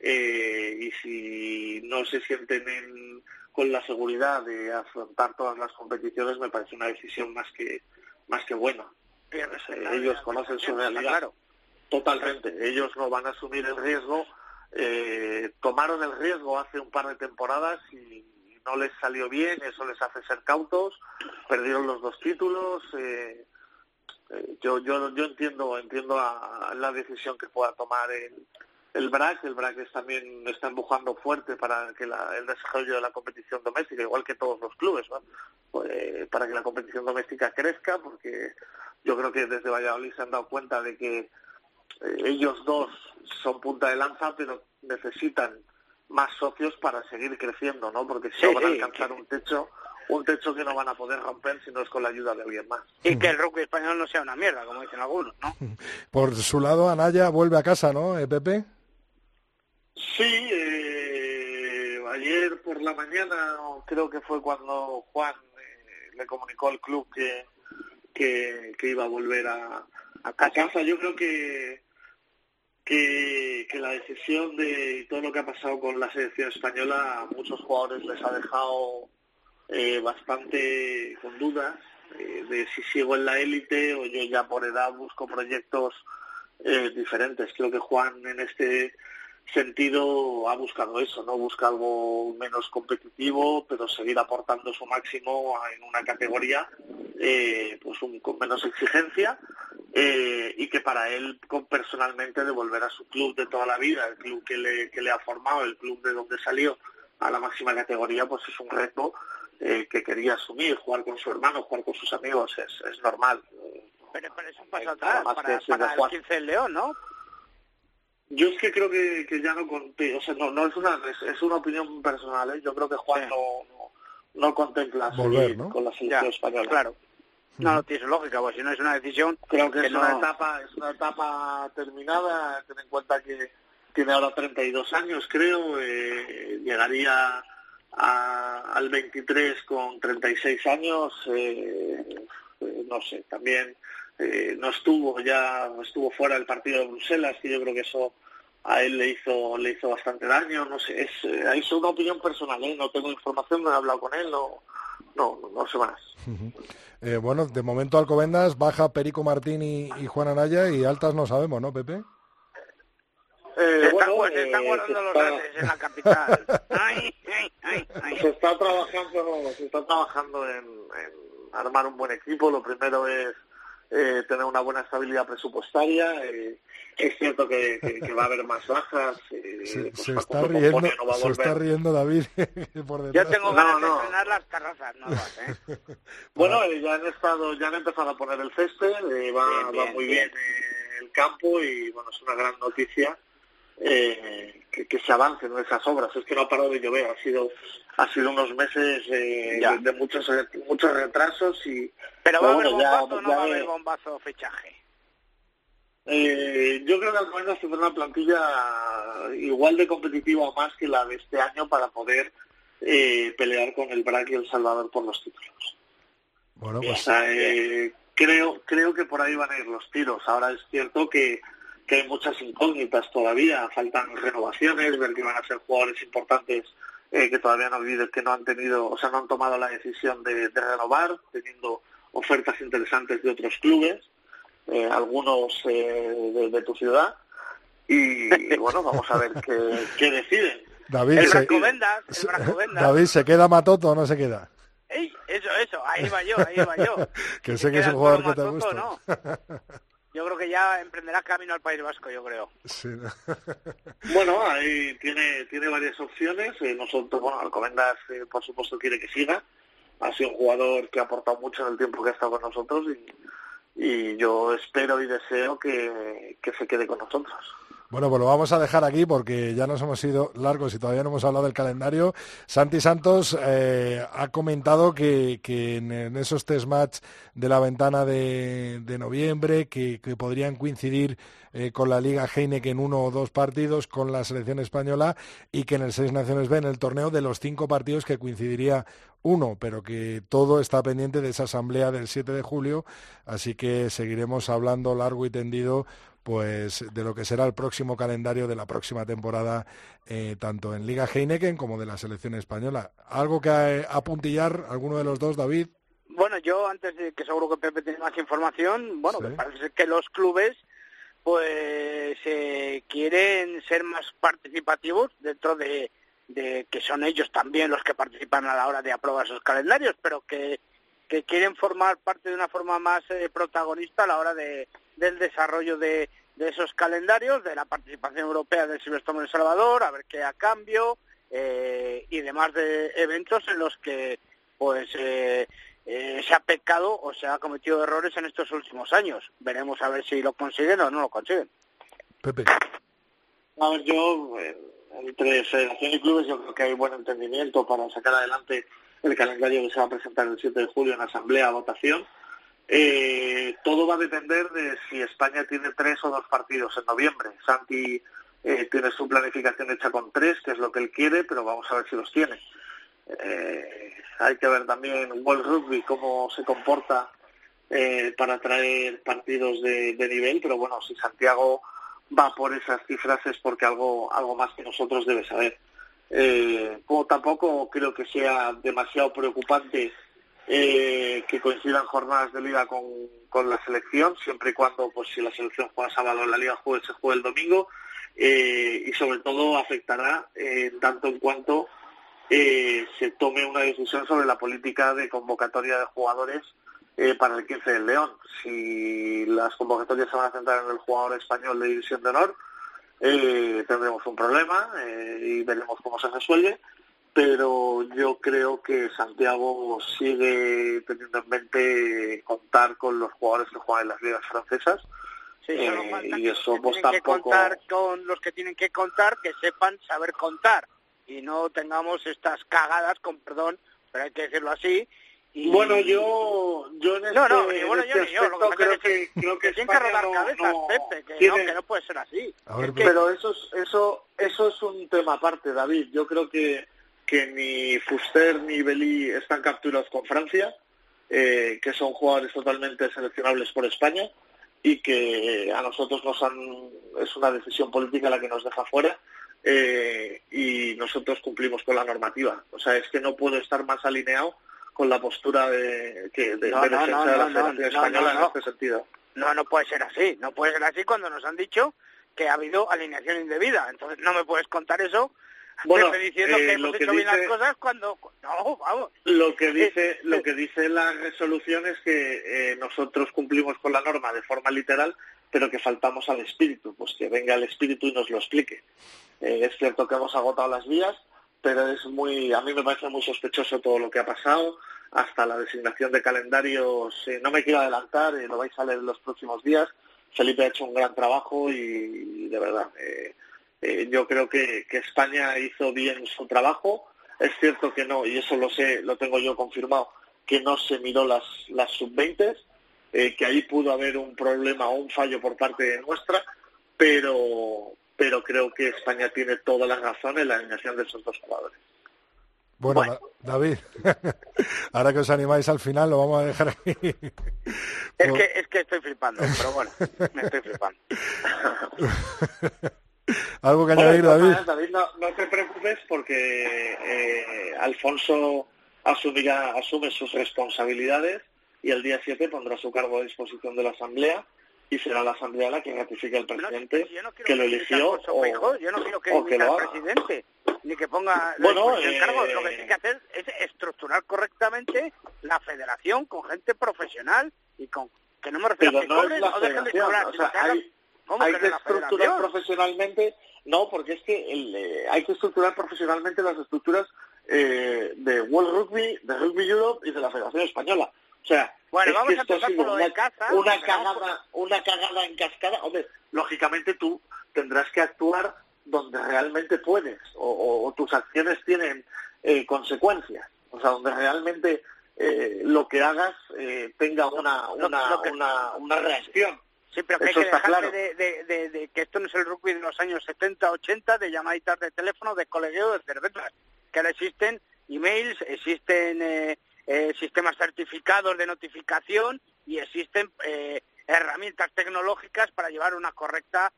Eh, y si no se sienten con la seguridad de afrontar todas las competiciones, me parece una decisión más que más que buena. ellos conocen su realidad. Totalmente. Ellos no van a asumir el riesgo eh, tomaron el riesgo hace un par de temporadas y no les salió bien, eso les hace ser cautos, perdieron los dos títulos. Eh, eh, yo, yo, yo entiendo, entiendo la decisión que pueda tomar el, el BRAC. El BRAC también está empujando fuerte para que el desarrollo de la competición doméstica, igual que todos los clubes, pues, para que la competición doméstica crezca, porque yo creo que desde Valladolid se han dado cuenta de que eh, ellos dos son punta de lanza, pero necesitan más socios para seguir creciendo, ¿no? Porque si van a alcanzar un techo, un techo que no van a poder romper si no es con la ayuda de alguien más. Y que el rugby español no sea una mierda, como dicen algunos, ¿no? Por su lado, Anaya vuelve a casa, ¿no, eh, Pepe? Sí, eh, ayer por la mañana creo que fue cuando Juan le comunicó al club que, que, que iba a volver a, a casa. Yo creo que que, la decisión de todo lo que ha pasado con la selección española a muchos jugadores les ha dejado eh, bastante con dudas eh, de si sigo en la élite o yo ya por edad busco proyectos eh, diferentes. Creo que Juan en este sentido ha buscado eso, ¿no? Busca algo menos competitivo, pero seguir aportando su máximo en una categoría eh, pues con menos exigencia eh, y que para él personalmente devolver a su club de toda la vida, el club que le, que le ha formado, el club de donde salió a la máxima categoría, pues es un reto eh, que quería asumir, jugar con su hermano, jugar con sus amigos, es, es normal. Pero, es un paso atrás para, para el 15 del León, ¿no? Yo es que creo que, que ya no conté, o sea, no, no es una es, una opinión personal, ¿eh? yo creo que Juan no, no, contempla Volver, con la selección española. Claro. No, no tiene lógica, porque si no es una decisión... Creo que, es, una etapa, es una etapa terminada, ten en cuenta que tiene ahora 32 años, creo, eh, llegaría a, al 23 con 36 años, eh, eh, no sé, también eh, no estuvo ya, estuvo fuera del partido de Bruselas, que yo creo que eso a él le hizo le hizo bastante daño, no sé, es, eh, es una opinión personal, ¿eh? no tengo información, no he hablado con él, no, no, no sé más. bueno, de momento Alcobendas, baja Perico Martín y, y, Juan Anaya y altas no sabemos, ¿no, Pepe? Eh, se, bueno, están, se están guardando los grandes en la capital. ay, ay, ay, se está trabajando, se está trabajando en, en armar un buen equipo. Lo primero es eh, tener una buena estabilidad presupuestaria. Eh, es cierto que, que, va a haber más bajas. Eh, se, pues se está riendo, no se está riendo David por Yo tengo ganas no, de frenar las terrazas nuevas. ¿eh? bueno, eh, ya han estado, ya han empezado a poner el césped, eh, va, bien, bien, va muy bien, bien el campo y bueno, es una gran noticia. Eh, que, que, se avance en esas obras. Es que no ha parado de llover, ha sido ha sido unos meses eh, de, de, muchos muchos retrasos y pero va a haber bombazo ya, no va a haber bombazo fichaje eh, yo creo que Alcobendas tendrá una plantilla igual de competitiva o más que la de este año para poder eh, pelear con el BRAC y el Salvador por los títulos. Bueno, pues... o sea, eh, creo, creo que por ahí van a ir los tiros. Ahora es cierto que, que hay muchas incógnitas todavía, faltan renovaciones, ver que van a ser jugadores importantes eh, que todavía no viven, que no han tenido, o sea, no han tomado la decisión de, de renovar, teniendo ofertas interesantes de otros clubes, eh, algunos eh, de, de, tu ciudad, y, bueno, vamos a ver qué, qué deciden. David, el se, el Brancovendas. David, ¿se queda Matoto o no se queda? Ey, eso, eso, ahí va yo, ahí va yo. que sé que es un jugador que te gusta. No. Yo creo que ya emprenderá camino al País Vasco, yo creo. Sí, ¿no? bueno, ahí tiene tiene varias opciones. Eh, nosotros, bueno, Alcobendas, eh, por supuesto, quiere que siga. Ha sido un jugador que ha aportado mucho en el tiempo que ha estado con nosotros y, y yo espero y deseo que, que se quede con nosotros. Bueno, pues lo vamos a dejar aquí porque ya nos hemos ido largos y todavía no hemos hablado del calendario. Santi Santos eh, ha comentado que, en, en, esos test match de la ventana de, noviembre, que, podrían coincidir eh, con la Liga Heineken uno o dos partidos con la selección española y que en el Seis Naciones B, en el torneo, de los cinco partidos que coincidiría uno, pero que todo está pendiente de esa asamblea del 7 de julio, así que seguiremos hablando largo y tendido pues de lo que será el próximo calendario de la próxima temporada, eh, tanto en Liga Heineken como de la selección española. ¿Algo que eh, apuntillar, alguno de los dos, David? Bueno, yo antes de que seguro que Pepe tiene más información, bueno, sí. me parece que los clubes pues eh, quieren ser más participativos dentro de, de que son ellos también los que participan a la hora de aprobar esos calendarios, pero que, que quieren formar parte de una forma más eh, protagonista a la hora de, del desarrollo de, de, esos calendarios, de la participación europea del Silvestre en El Salvador, a ver qué a cambio eh, y demás de eventos en los que pues eh, eh, se ha pecado o se ha cometido errores en estos últimos años. Veremos a ver si lo consiguen o no lo consiguen. Pepe. A ver, yo eh, entre federación y clubes yo creo que hay buen entendimiento para sacar adelante el calendario que se va a presentar el 7 de julio en asamblea a votación. Eh, todo va a depender de si España tiene tres o dos partidos en noviembre. Santi eh, tiene su planificación hecha con tres, que es lo que él quiere, pero vamos a ver si los tiene. Eh, hay que ver también World Rugby cómo se comporta eh, para traer partidos de, nivel, pero bueno, si Santiago va por esas cifras es porque algo, algo más que nosotros debe saber. Eh, como tampoco creo que sea demasiado preocupante eh, que coincidan jornadas de liga con, con, la selección, siempre y cuando, pues si la selección juega sábado, la liga juegue, se juegue el domingo. y sobre todo afectará en tanto en cuanto se tome una decisión sobre la política de convocatoria de jugadores para el 15 del León. Si las convocatorias se van a centrar en el jugador español de División de Honor, tendremos un problema y veremos cómo se resuelve pero yo creo que Santiago sigue teniendo en mente contar con los jugadores que juegan en las ligas francesas. Sí, eh, y eso pues tampoco... que contar con los que tienen que contar, que sepan saber contar y no tengamos estas cagadas, con perdón, pero hay que decirlo así. Y... Bueno, yo, yo en este, no, no, bueno, este yo, yo, lo que creo que, creo que, tienen que rodar cabezas, no, Pepe, que, no, que no puede ser así. Pero eso es, eso, eso es un tema aparte, David. Yo creo que que ni Fuster ni Belí están capturados con Francia, eh, que son jugadores totalmente seleccionables por España y que a nosotros nos han, es una decisión política la que nos deja fuera eh, y nosotros cumplimos con la normativa. O sea, es que no puedo estar más alineado con la postura de, que, de, defensa de la Federación Española en este sentido. No, no puede ser así. No puede ser así cuando nos han dicho que ha habido alineación indebida. Entonces no me puedes contar eso bueno, diciendo que eh, hemos hecho bien las cosas cuando no vamos. Lo que dice lo que dice la resolución es que eh, nosotros cumplimos con la norma de forma literal pero que faltamos al espíritu pues que venga el espíritu y nos lo explique. Eh, es cierto que hemos agotado las vías pero es muy a mí me parece muy sospechoso todo lo que ha pasado. Hasta la designación de calendarios no me quiero adelantar lo vais a leer en los próximos días. Felipe ha hecho un gran trabajo y, de verdad eh, yo creo que, España hizo bien su trabajo. Es cierto que no, y eso lo sé, lo tengo yo confirmado, que no se miró las, las sub-20, eh, que ahí pudo haber un problema o un fallo por parte nuestra, pero, pero creo que España tiene toda la razón en la alineación de esos dos jugadores. Bueno, David, ahora que os animáis al final lo vamos a dejar ahí. Es, que, es que estoy flipando, pero bueno, me estoy flipando. ¿Algo que añadir, David? no, te preocupes porque eh, Alfonso asumirá, asume sus responsabilidades y el día 7 pondrá su cargo a disposición de la Asamblea y será la Asamblea la que ratifique al presidente que, lo eligió o, yo no quiero que, o que lo haga. presidente ni que ponga bueno, el cargo. Lo que tiene que hacer es estructurar correctamente la federación con gente profesional y con que no me refiero a que no o dejen de cobrar, hay que, estructurar profesionalmente, no, porque es que eh, hay que estructurar profesionalmente las estructuras eh, de World Rugby, de Rugby Europe y de la Federación Española. O sea, bueno, vamos a empezar por lo de casa. Una cagada, una cagada en cascada. Hombre, lógicamente tú tendrás que actuar donde realmente puedes o, tus acciones tienen eh, consecuencias. O sea, donde realmente lo que hagas tenga una, una, una, una reacción. Sí, pero que hay que dejarse de, que esto no es el rugby de los años 70, 80, de llamaditas de teléfono, de colegueo, de cervezas. Que ahora existen emails, existen eh, eh, sistemas certificados de notificación y existen eh, herramientas tecnológicas para llevar una correcta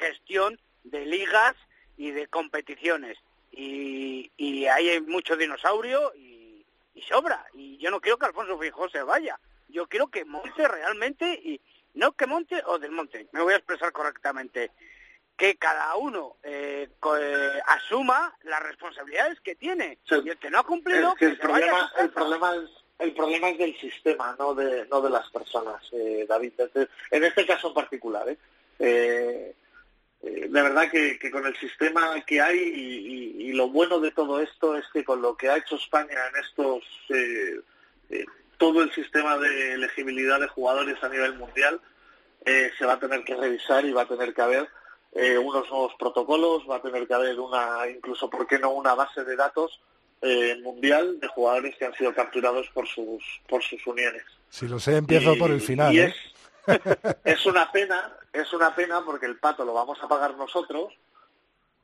gestión de ligas y de competiciones. Y, y ahí hay mucho dinosaurio y, y sobra. Y yo no quiero que Alfonso Fijó se vaya. Yo quiero que monte realmente y, no que monte o desmonte, me voy a expresar correctamente, que cada uno eh, eh, asuma las responsabilidades que tiene. Y el que no ha cumplido que, el problema el problema es el problema es del sistema no de no de las personas eh, David. En este caso en particular de verdad que, con el sistema que hay y, lo bueno de todo esto es que con lo que ha hecho España en estos todo el sistema de elegibilidad de jugadores a nivel mundial eh, se va a tener que revisar y va a tener que haber eh, unos nuevos protocolos, va a tener que haber una, incluso, ¿por qué no?, una base de datos eh, mundial de jugadores que han sido capturados por sus, por sus uniones. Si lo sé, empiezo por el final. Y es, es una pena, es una pena porque el pato lo vamos a pagar nosotros,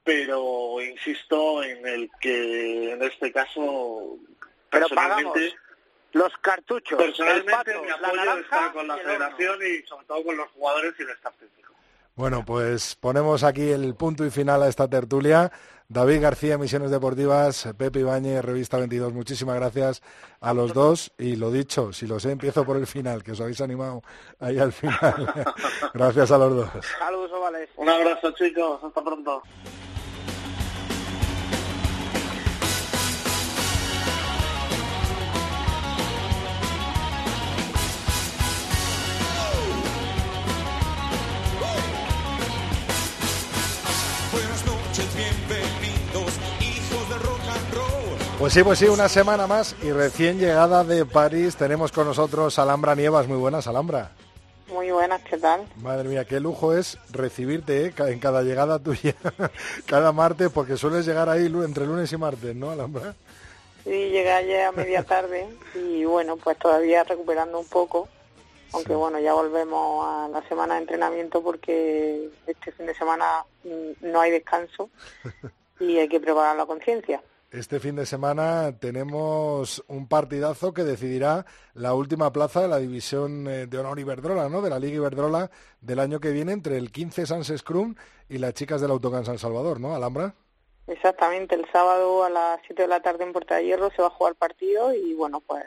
pero insisto en el que en este caso pero pagamos los cartuchos, Personalmente, el mi apoyo está con la federación y sobre todo con los jugadores y el staff técnico. Bueno, pues ponemos aquí el punto y final a esta tertulia. David García, Misiones Deportivas, Pepe Ibáñez, Revista 22. Muchísimas gracias a los dos y lo dicho, si lo sé, empiezo por el final, que os habéis animado ahí al final. gracias a los dos. Saludos, Ovales. Un abrazo, chicos. Hasta pronto. Pues sí, pues sí, una semana más y recién llegada de París tenemos con nosotros Alhambra Nievas. Muy buenas, Alhambra. Muy buenas, ¿qué tal? Madre mía, qué lujo es recibirte ¿eh? en cada llegada tuya, cada martes, porque sueles llegar ahí entre lunes y martes, ¿no, Alhambra? Sí, llegué ayer a media tarde y bueno, pues todavía recuperando un poco, aunque bueno, ya volvemos a la semana de entrenamiento porque este fin de semana mm, no hay descanso y hay que preparar la conciencia. Este fin de semana tenemos un partidazo que decidirá la última plaza de la división eh, de honor Iberdrola, ¿no? De la Liga Iberdrola del año que viene entre el 15 Sans Scrum y las chicas del Autocan San Salvador, ¿no? Alhambra. Exactamente, el sábado a las 7 de la tarde en Puerta de Hierro se va a jugar el partido y bueno, pues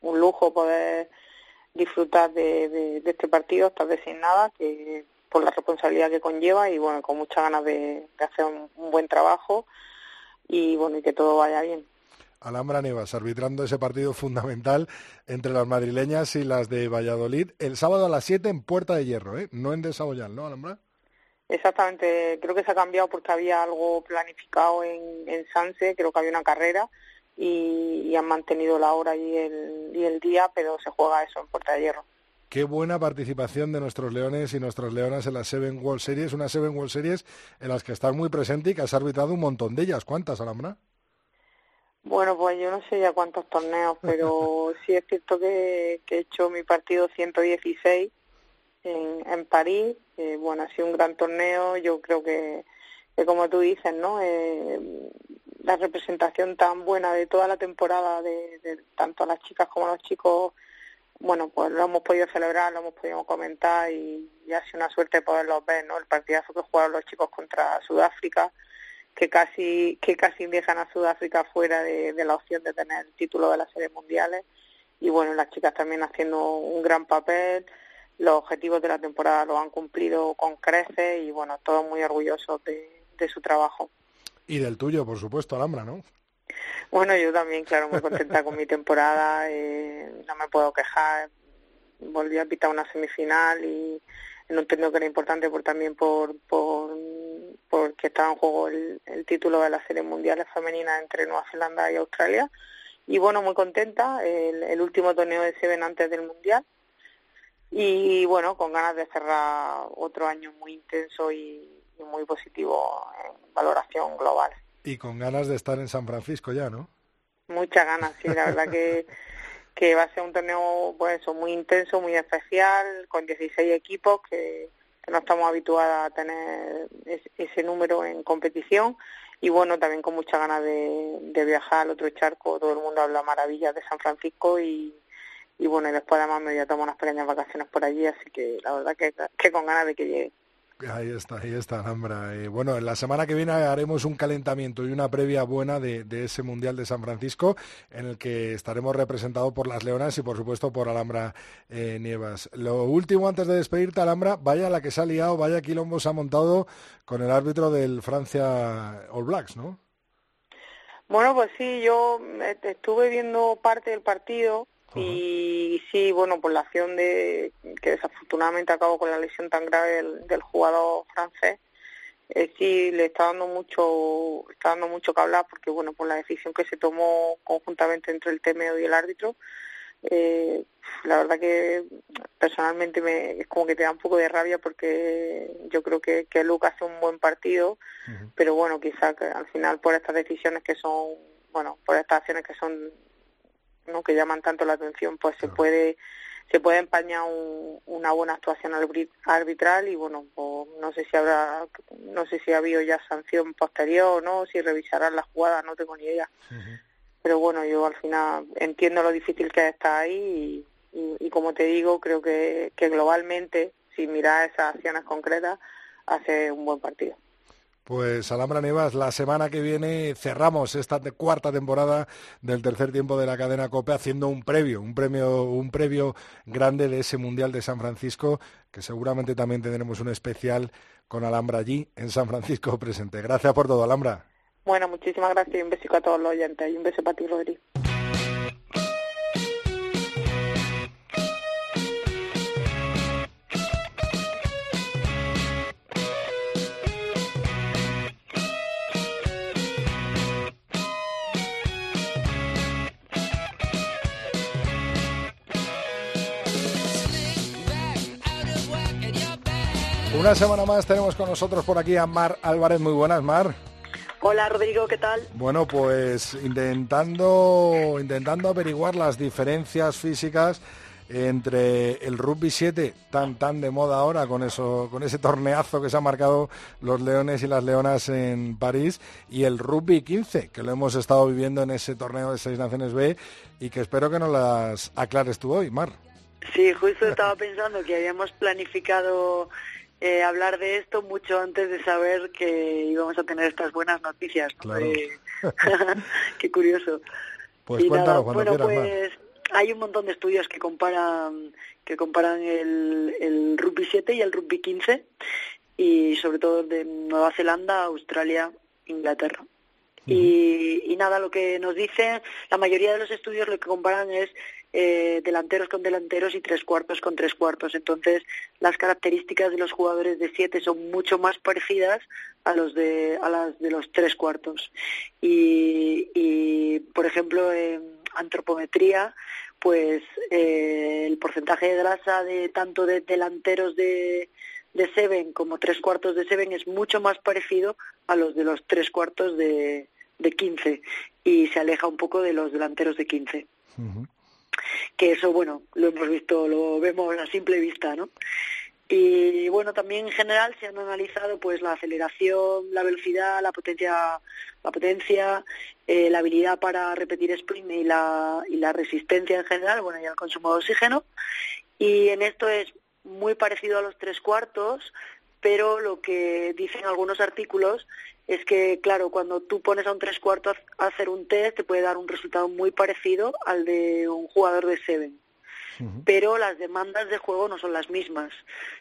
un lujo poder disfrutar de, este partido, estar designada, que por la responsabilidad que conlleva y bueno, con muchas ganas de, hacer un buen trabajo y bueno, y que todo vaya bien. Alhambra Nevas, arbitrando ese partido fundamental entre las madrileñas y las de Valladolid, el sábado a las 7 en Puerta de Hierro, ¿eh? no en Desaboyal, ¿no, Alhambra? Exactamente, creo que se ha cambiado porque había algo planificado en, en Sanse, creo que había una carrera y, han mantenido la hora y el, y el día, pero se juega eso en Puerta de Hierro. Qué buena participación de nuestros leones y nuestras leonas en la Seven World Series, una Seven World Series en las que estás muy presente y que has arbitrado un montón de ellas. ¿Cuántas, Alhambra? Bueno, pues yo no sé ya cuántos torneos, pero sí es cierto que, he hecho mi partido 116 en, en París. Eh, bueno, ha sido un gran torneo. Yo creo que, como tú dices, ¿no? Eh, la representación tan buena de toda la temporada, de, de tanto a las chicas como a los chicos bueno, pues lo hemos podido celebrar, lo hemos podido comentar y, ha sido una suerte poderlos ver, ¿no? El partidazo que jugaron los chicos contra Sudáfrica, que casi que casi dejan a Sudáfrica fuera de, la opción de tener el título de las series mundiales y bueno, las chicas también haciendo un gran papel, los objetivos de la temporada los han cumplido con creces y bueno, todos muy orgullosos de, de su trabajo. Y del tuyo, por supuesto, Alhambra, ¿no? Bueno, yo también, claro, muy contenta con mi temporada, eh, no me puedo quejar. Volví a pitar una semifinal y en un torneo que era importante por también por, por porque estaba en juego el, título de las series mundiales femeninas entre Nueva Zelanda y Australia. Y bueno, muy contenta, el, último torneo de Seven antes del Mundial. Y bueno, con ganas de cerrar otro año muy intenso y muy positivo en valoración global y con ganas de estar en San Francisco ya, ¿no? Muchas ganas, sí, la verdad que, que va a ser un torneo pues muy intenso, muy especial, con 16 equipos que, no estamos habituados a tener ese, número en competición y bueno, también con muchas ganas de, viajar al otro charco, todo el mundo habla maravillas de San Francisco y, y bueno, y después además me voy a tomar unas pequeñas vacaciones por allí, así que la verdad que, que con ganas de que llegue. Ahí está, ahí está, Alhambra. Eh, bueno, la semana que viene haremos un calentamiento y una previa buena de, ese Mundial de San Francisco, en el que estaremos representados por las Leonas y, por supuesto, por Alhambra eh, Nievas. Lo último, antes de despedirte, Alhambra, vaya la que se ha liado, vaya quilombo se ha montado con el árbitro del Francia All Blacks, ¿no? Bueno, pues sí, yo estuve viendo parte del partido y sí, bueno, por la acción de que desafortunadamente acabó con la lesión tan grave del, jugador francés, eh, sí le está dando mucho está dando mucho que hablar porque bueno por la decisión que se tomó conjuntamente entre el TMO y el árbitro eh, la verdad que personalmente me es como que te da un poco de rabia porque yo creo que, que Luca hace un buen partido pero bueno quizá que al final por estas decisiones que son bueno por estas acciones que son ¿no? que llaman tanto la atención, pues se puede se puede empañar una buena actuación arbitral y bueno, pues no sé si habrá, no sé si ha habido ya sanción posterior o no, si revisarán las jugadas, no tengo ni idea. Pero bueno, yo al final entiendo lo difícil que está ahí y, y, como te digo, creo que, que globalmente, si miras esas acciones concretas, hace un buen partido. Pues Alhambra Nevas, la semana que viene cerramos esta cuarta temporada del tercer tiempo de la cadena COPE haciendo un previo, un premio, un previo grande de ese Mundial de San Francisco, que seguramente también tendremos un especial con Alhambra allí en San Francisco presente. Gracias por todo, Alhambra. Bueno, muchísimas gracias y un besito a todos los oyentes y un beso para ti, Rodri. Una semana más tenemos con nosotros por aquí a Mar Álvarez. Muy buenas, Mar. Hola Rodrigo, ¿qué tal? Bueno, pues intentando, intentando averiguar las diferencias físicas entre el rugby 7 tan tan de moda ahora con eso con ese torneazo que se han marcado los leones y las leonas en París y el rugby 15 que lo hemos estado viviendo en ese torneo de seis naciones B y que espero que nos las aclares tú hoy, Mar. Sí, justo estaba pensando que habíamos planificado eh, hablar de esto mucho antes de saber que íbamos a tener estas buenas noticias. Qué curioso. Pues cuéntanos bueno, pues hay un montón de estudios que comparan que comparan el, el rugby 7 y el rugby 15 y sobre todo de Nueva Zelanda, Australia, Inglaterra. y, y, nada, lo que nos dicen, la mayoría de los estudios lo que comparan es eh, delanteros con delanteros y tres cuartos con tres cuartos. Entonces, las características de los jugadores de siete son mucho más parecidas a los de a las de los tres cuartos. Y, por ejemplo, en antropometría, pues eh, el porcentaje de grasa de tanto de delanteros de de Seven como tres cuartos de Seven es mucho más parecido a los de los tres cuartos de, de 15 y se aleja un poco de los delanteros de 15 que eso, bueno, lo hemos visto, lo vemos a simple vista, ¿no? Y bueno, también en general se han analizado pues la aceleración, la velocidad, la potencia, la potencia, eh, la habilidad para repetir sprint y la, y la resistencia en general, bueno, y el consumo de oxígeno. Y en esto es muy parecido a los tres cuartos, pero lo que dicen algunos artículos es que, claro, cuando tú pones a un tres cuartos a hacer un test, te puede dar un resultado muy parecido al de un jugador de Seven. Pero las demandas de juego no son las mismas.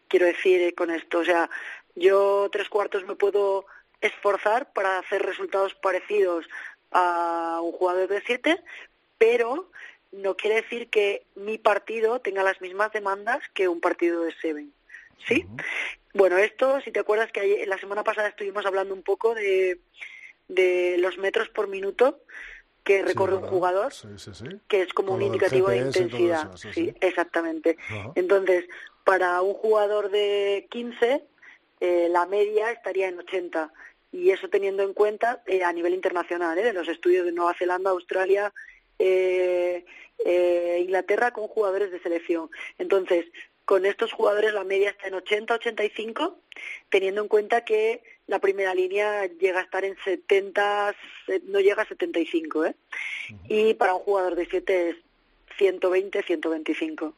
Quiero decir eh, con esto, o sea, yo tres cuartos me puedo esforzar para hacer resultados parecidos a un jugador de siete, pero no quiere decir que mi partido tenga las mismas demandas que un partido de Seven. ¿Sí? Bueno, esto, si te acuerdas que la semana pasada estuvimos hablando un poco de, de los metros por minuto que recorre un jugador, que es como un indicativo de intensidad. sí, exactamente. Entonces, para un jugador de 15, eh, la media estaría en 80. Y eso teniendo en cuenta eh, a nivel internacional, ¿eh? de los estudios de Nueva Zelanda, Australia, eh, eh, Inglaterra con jugadores de selección. Entonces, con estos jugadores la media está en 80-85, teniendo en cuenta que la primera línea llega a estar en 70, no llega a 75, ¿eh? Y para un jugador de 7 es 120-125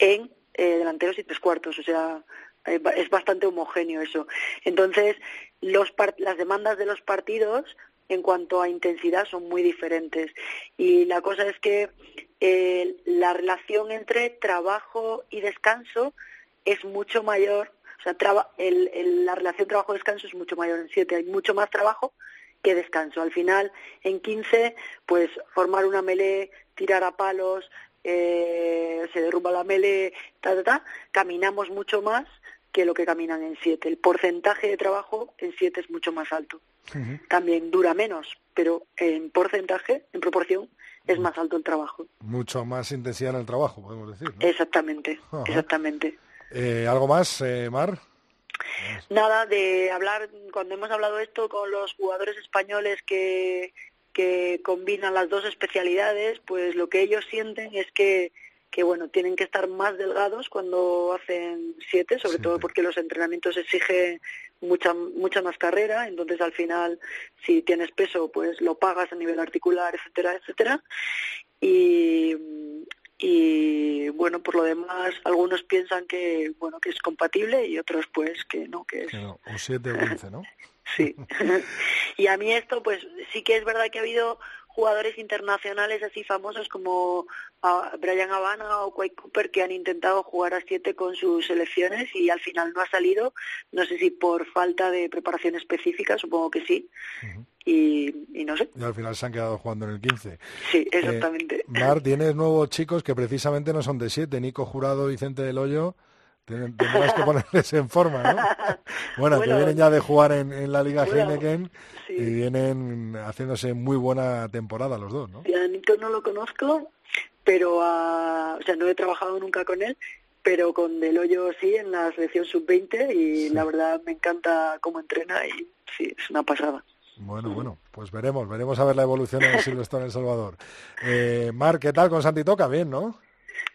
en eh, delanteros y tres cuartos, o sea, eh, es bastante homogéneo eso. Entonces, los las demandas de los partidos en cuanto a intensidad son muy diferentes. Y la cosa es que eh, la relación entre trabajo y descanso es mucho mayor, o sea, la relación trabajo-descanso es mucho mayor en 7, hay mucho más trabajo que descanso. Al final, en 15, pues formar una melee, tirar a palos, eh, se derrumba la melee, ta, ta, ta, caminamos mucho más que lo que caminan en 7. El porcentaje de trabajo en 7 es mucho más alto. También dura menos, pero en porcentaje, en proporción, es más alto el trabajo. Mucho más intensidad en el trabajo, podemos decir. Exactamente, exactamente. Eh, ¿Algo más, eh, Mar? Nada, de hablar, cuando hemos hablado esto con los jugadores españoles que, que combinan las dos especialidades, pues lo que ellos sienten es que que bueno, tienen que estar más delgados cuando hacen siete, sobre todo porque los entrenamientos exigen mucha mucha más carrera, entonces al final si tienes peso pues lo pagas a nivel articular, etcétera, etcétera. Y, y bueno por lo demás algunos piensan que bueno que es compatible y otros pues que no que es un 7 o 15 no sí y a mí esto pues sí que es verdad que ha habido jugadores internacionales así famosos como ah, Brian Habana o Quake Cooper que han intentado jugar a siete con sus selecciones y al final no ha salido. No sé si por falta de preparación específica, supongo que sí. y, no sé. Y al final se han quedado jugando en el 15. Sí, exactamente. Mar, tienes nuevos chicos que precisamente no son de siete. Nico Jurado, Vicente del Hoyo. Tendrás que ponerles en forma, ¿no? Bueno, que vienen ya de jugar en, la Liga Heineken y vienen haciéndose muy buena temporada los dos, ¿no? Sí, a Nico no lo conozco, pero o sea, no he trabajado nunca con él, pero con Del Hoyo sí, en la selección sub-20 y la verdad me encanta cómo entrena y sí, es una pasada. Bueno, bueno, pues veremos, veremos a ver la evolución de Silvestre en El Salvador. Eh, Mar, ¿qué tal con Santi Toca? Bien, ¿no?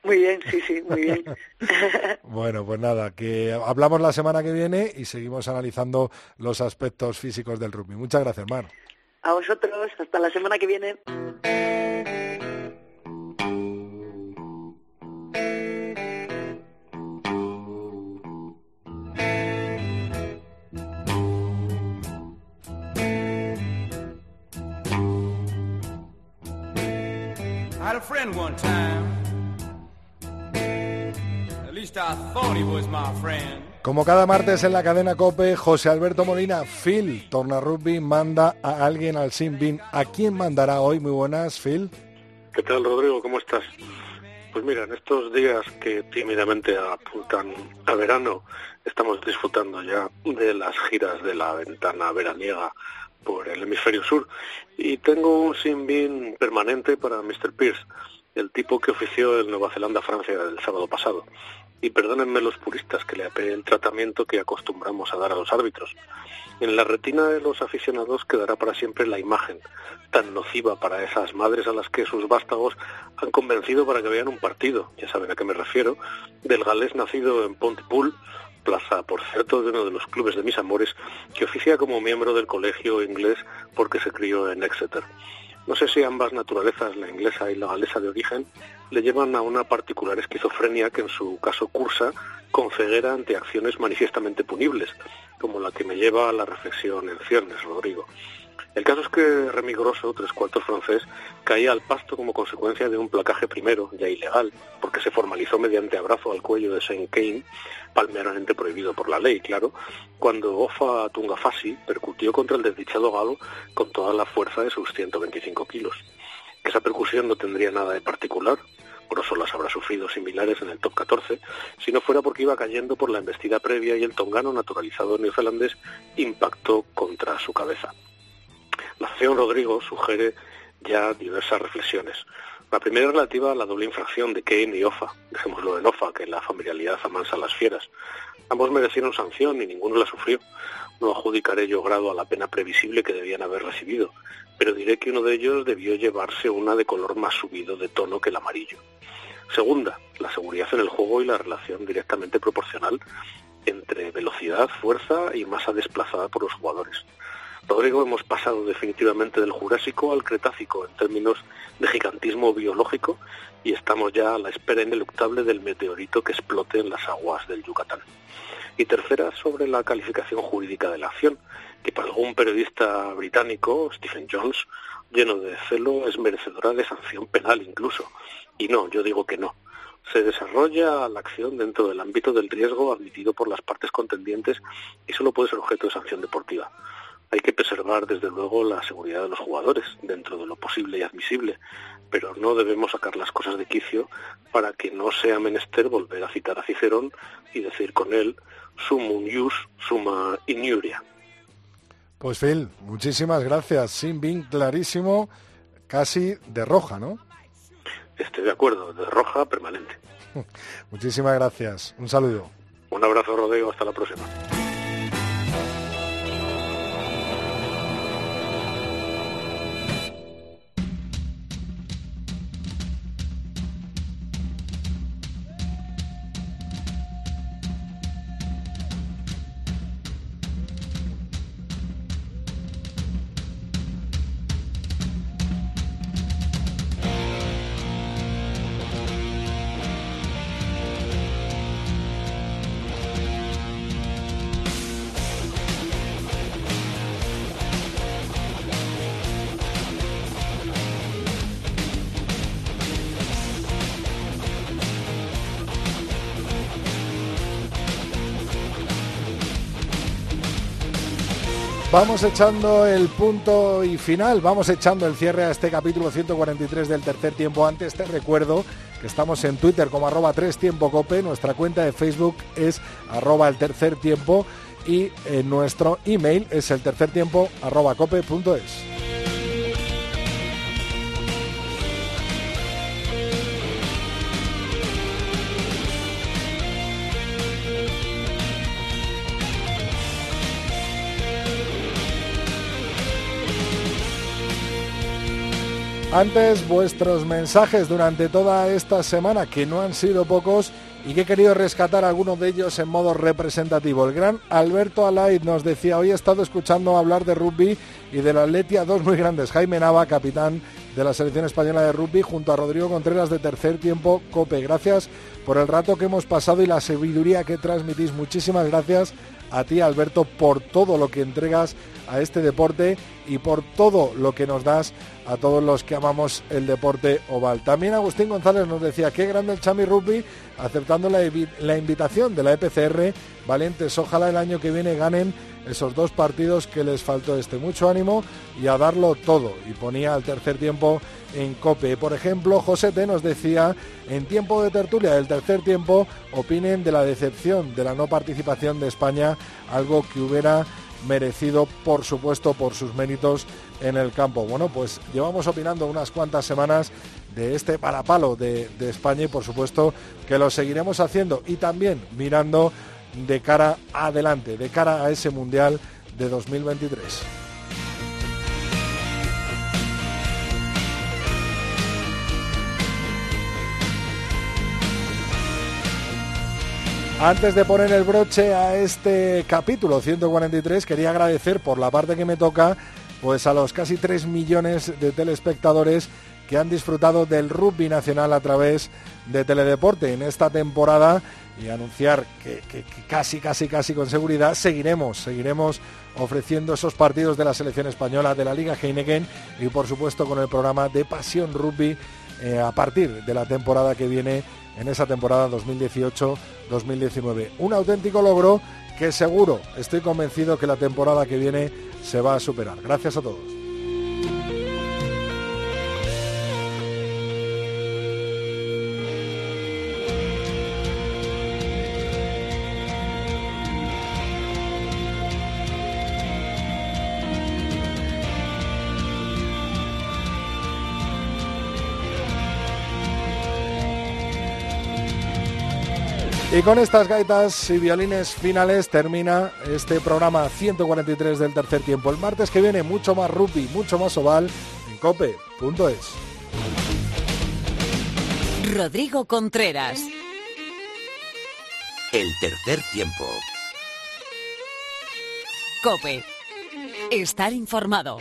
Muy bien, sí, sí, muy bien. bueno, pues nada, que hablamos la semana que viene y seguimos analizando los aspectos físicos del rugby. Muchas gracias, Mar. A vosotros, hasta la semana que viene. Como cada martes en la cadena COPE, José Alberto Molina, Phil, Torna Rugby, manda a alguien al Sin ¿A quién mandará hoy? Muy buenas, Phil. ¿Qué tal, Rodrigo? ¿Cómo estás? Pues mira, en estos días que tímidamente apuntan a verano, estamos disfrutando ya de las giras de la ventana veraniega por el hemisferio sur y tengo un sin permanente para Mr. Pierce, el tipo que ofició en Nueva Zelanda-Francia el sábado pasado y perdónenme los puristas que le apeen el tratamiento que acostumbramos a dar a los árbitros. En la retina de los aficionados quedará para siempre la imagen, tan nociva para esas madres a las que sus vástagos han convencido para que vean un partido, ya saben a qué me refiero, del galés nacido en Pontypool, plaza, por cierto, de uno de los clubes de mis amores, que oficia como miembro del colegio inglés porque se crió en Exeter. No sé si ambas naturalezas, la inglesa y la galesa de origen, le llevan a una particular esquizofrenia que en su caso cursa con ceguera ante acciones manifiestamente punibles, como la que me lleva a la reflexión en ciernes, Rodrigo. El caso es que Remy Grosso, tres cuartos francés, caía al pasto como consecuencia de un placaje primero, ya ilegal, porque se formalizó mediante abrazo al cuello de Saint Kane, palmeramente prohibido por la ley, claro, cuando Ofa Tungafasi percutió contra el desdichado galo con toda la fuerza de sus 125 kilos. Esa percusión no tendría nada de particular, Grosso las habrá sufrido similares en el top 14, si no fuera porque iba cayendo por la embestida previa y el tongano naturalizado neozelandés impactó contra su cabeza. La acción Rodrigo sugiere ya diversas reflexiones. La primera relativa a la doble infracción de Kane y Ofa, dejémoslo en Ofa, que la familiaridad amansa a las fieras. Ambos merecieron sanción y ninguno la sufrió. No adjudicaré yo grado a la pena previsible que debían haber recibido, pero diré que uno de ellos debió llevarse una de color más subido de tono que el amarillo. Segunda, la seguridad en el juego y la relación directamente proporcional entre velocidad, fuerza y masa desplazada por los jugadores. Rodrigo, hemos pasado definitivamente del Jurásico al Cretácico en términos de gigantismo biológico y estamos ya a la espera ineluctable del meteorito que explote en las aguas del Yucatán. Y tercera, sobre la calificación jurídica de la acción, que para algún periodista británico, Stephen Jones, lleno de celo, es merecedora de sanción penal incluso. Y no, yo digo que no. Se desarrolla la acción dentro del ámbito del riesgo admitido por las partes contendientes y solo puede ser objeto de sanción deportiva hay que preservar desde luego la seguridad de los jugadores dentro de lo posible y admisible, pero no debemos sacar las cosas de quicio para que no sea menester volver a citar a Cicerón y decir con él sumum ius suma inuria. Pues Phil, muchísimas gracias. Sin bien clarísimo, casi de roja, ¿no? Estoy de acuerdo, de roja permanente. muchísimas gracias. Un saludo. Un abrazo, Rodrigo. Hasta la próxima. Vamos echando el punto y final, vamos echando el cierre a este capítulo 143 del tercer tiempo. Antes te recuerdo que estamos en Twitter como arroba 3 tiempo cope, nuestra cuenta de Facebook es arroba el tercer tiempo y en nuestro email es el tercer tiempo arroba cope.es. Antes, vuestros mensajes durante toda esta semana, que no han sido pocos, y que he querido rescatar algunos de ellos en modo representativo. El gran Alberto Alaid nos decía, hoy he estado escuchando hablar de rugby y de la Atletia, dos muy grandes. Jaime Nava, capitán de la selección española de rugby, junto a Rodrigo Contreras de tercer tiempo, Cope. Gracias por el rato que hemos pasado y la sabiduría que transmitís. Muchísimas gracias a ti, Alberto, por todo lo que entregas a este deporte y por todo lo que nos das a todos los que amamos el deporte oval. También Agustín González nos decía, qué grande el Chami Rugby, aceptando la, la invitación de la EPCR. Valientes, ojalá el año que viene ganen esos dos partidos que les faltó este. Mucho ánimo y a darlo todo. Y ponía al tercer tiempo en cope. Por ejemplo, José T nos decía, en tiempo de tertulia del tercer tiempo, opinen de la decepción de la no participación de España, algo que hubiera merecido, por supuesto, por sus méritos en el campo. Bueno, pues llevamos opinando unas cuantas semanas de este parapalo de, de España y, por supuesto, que lo seguiremos haciendo y también mirando de cara adelante, de cara a ese Mundial de 2023. Antes de poner el broche a este capítulo 143, quería agradecer por la parte que me toca pues a los casi 3 millones de telespectadores que han disfrutado del rugby nacional a través de Teledeporte en esta temporada y anunciar que, casi, casi, casi con seguridad seguiremos, seguiremos ofreciendo esos partidos de la selección española, de la Liga Heineken y por supuesto con el programa de Pasión Rugby eh, a partir de la temporada que viene en esa temporada 2018-2019. Un auténtico logro que seguro, estoy convencido que la temporada que viene se va a superar. Gracias a todos. Y con estas gaitas y violines finales termina este programa 143 del tercer tiempo. El martes que viene mucho más rugby, mucho más oval en cope.es. Rodrigo Contreras. El tercer tiempo. Cope. Estar informado.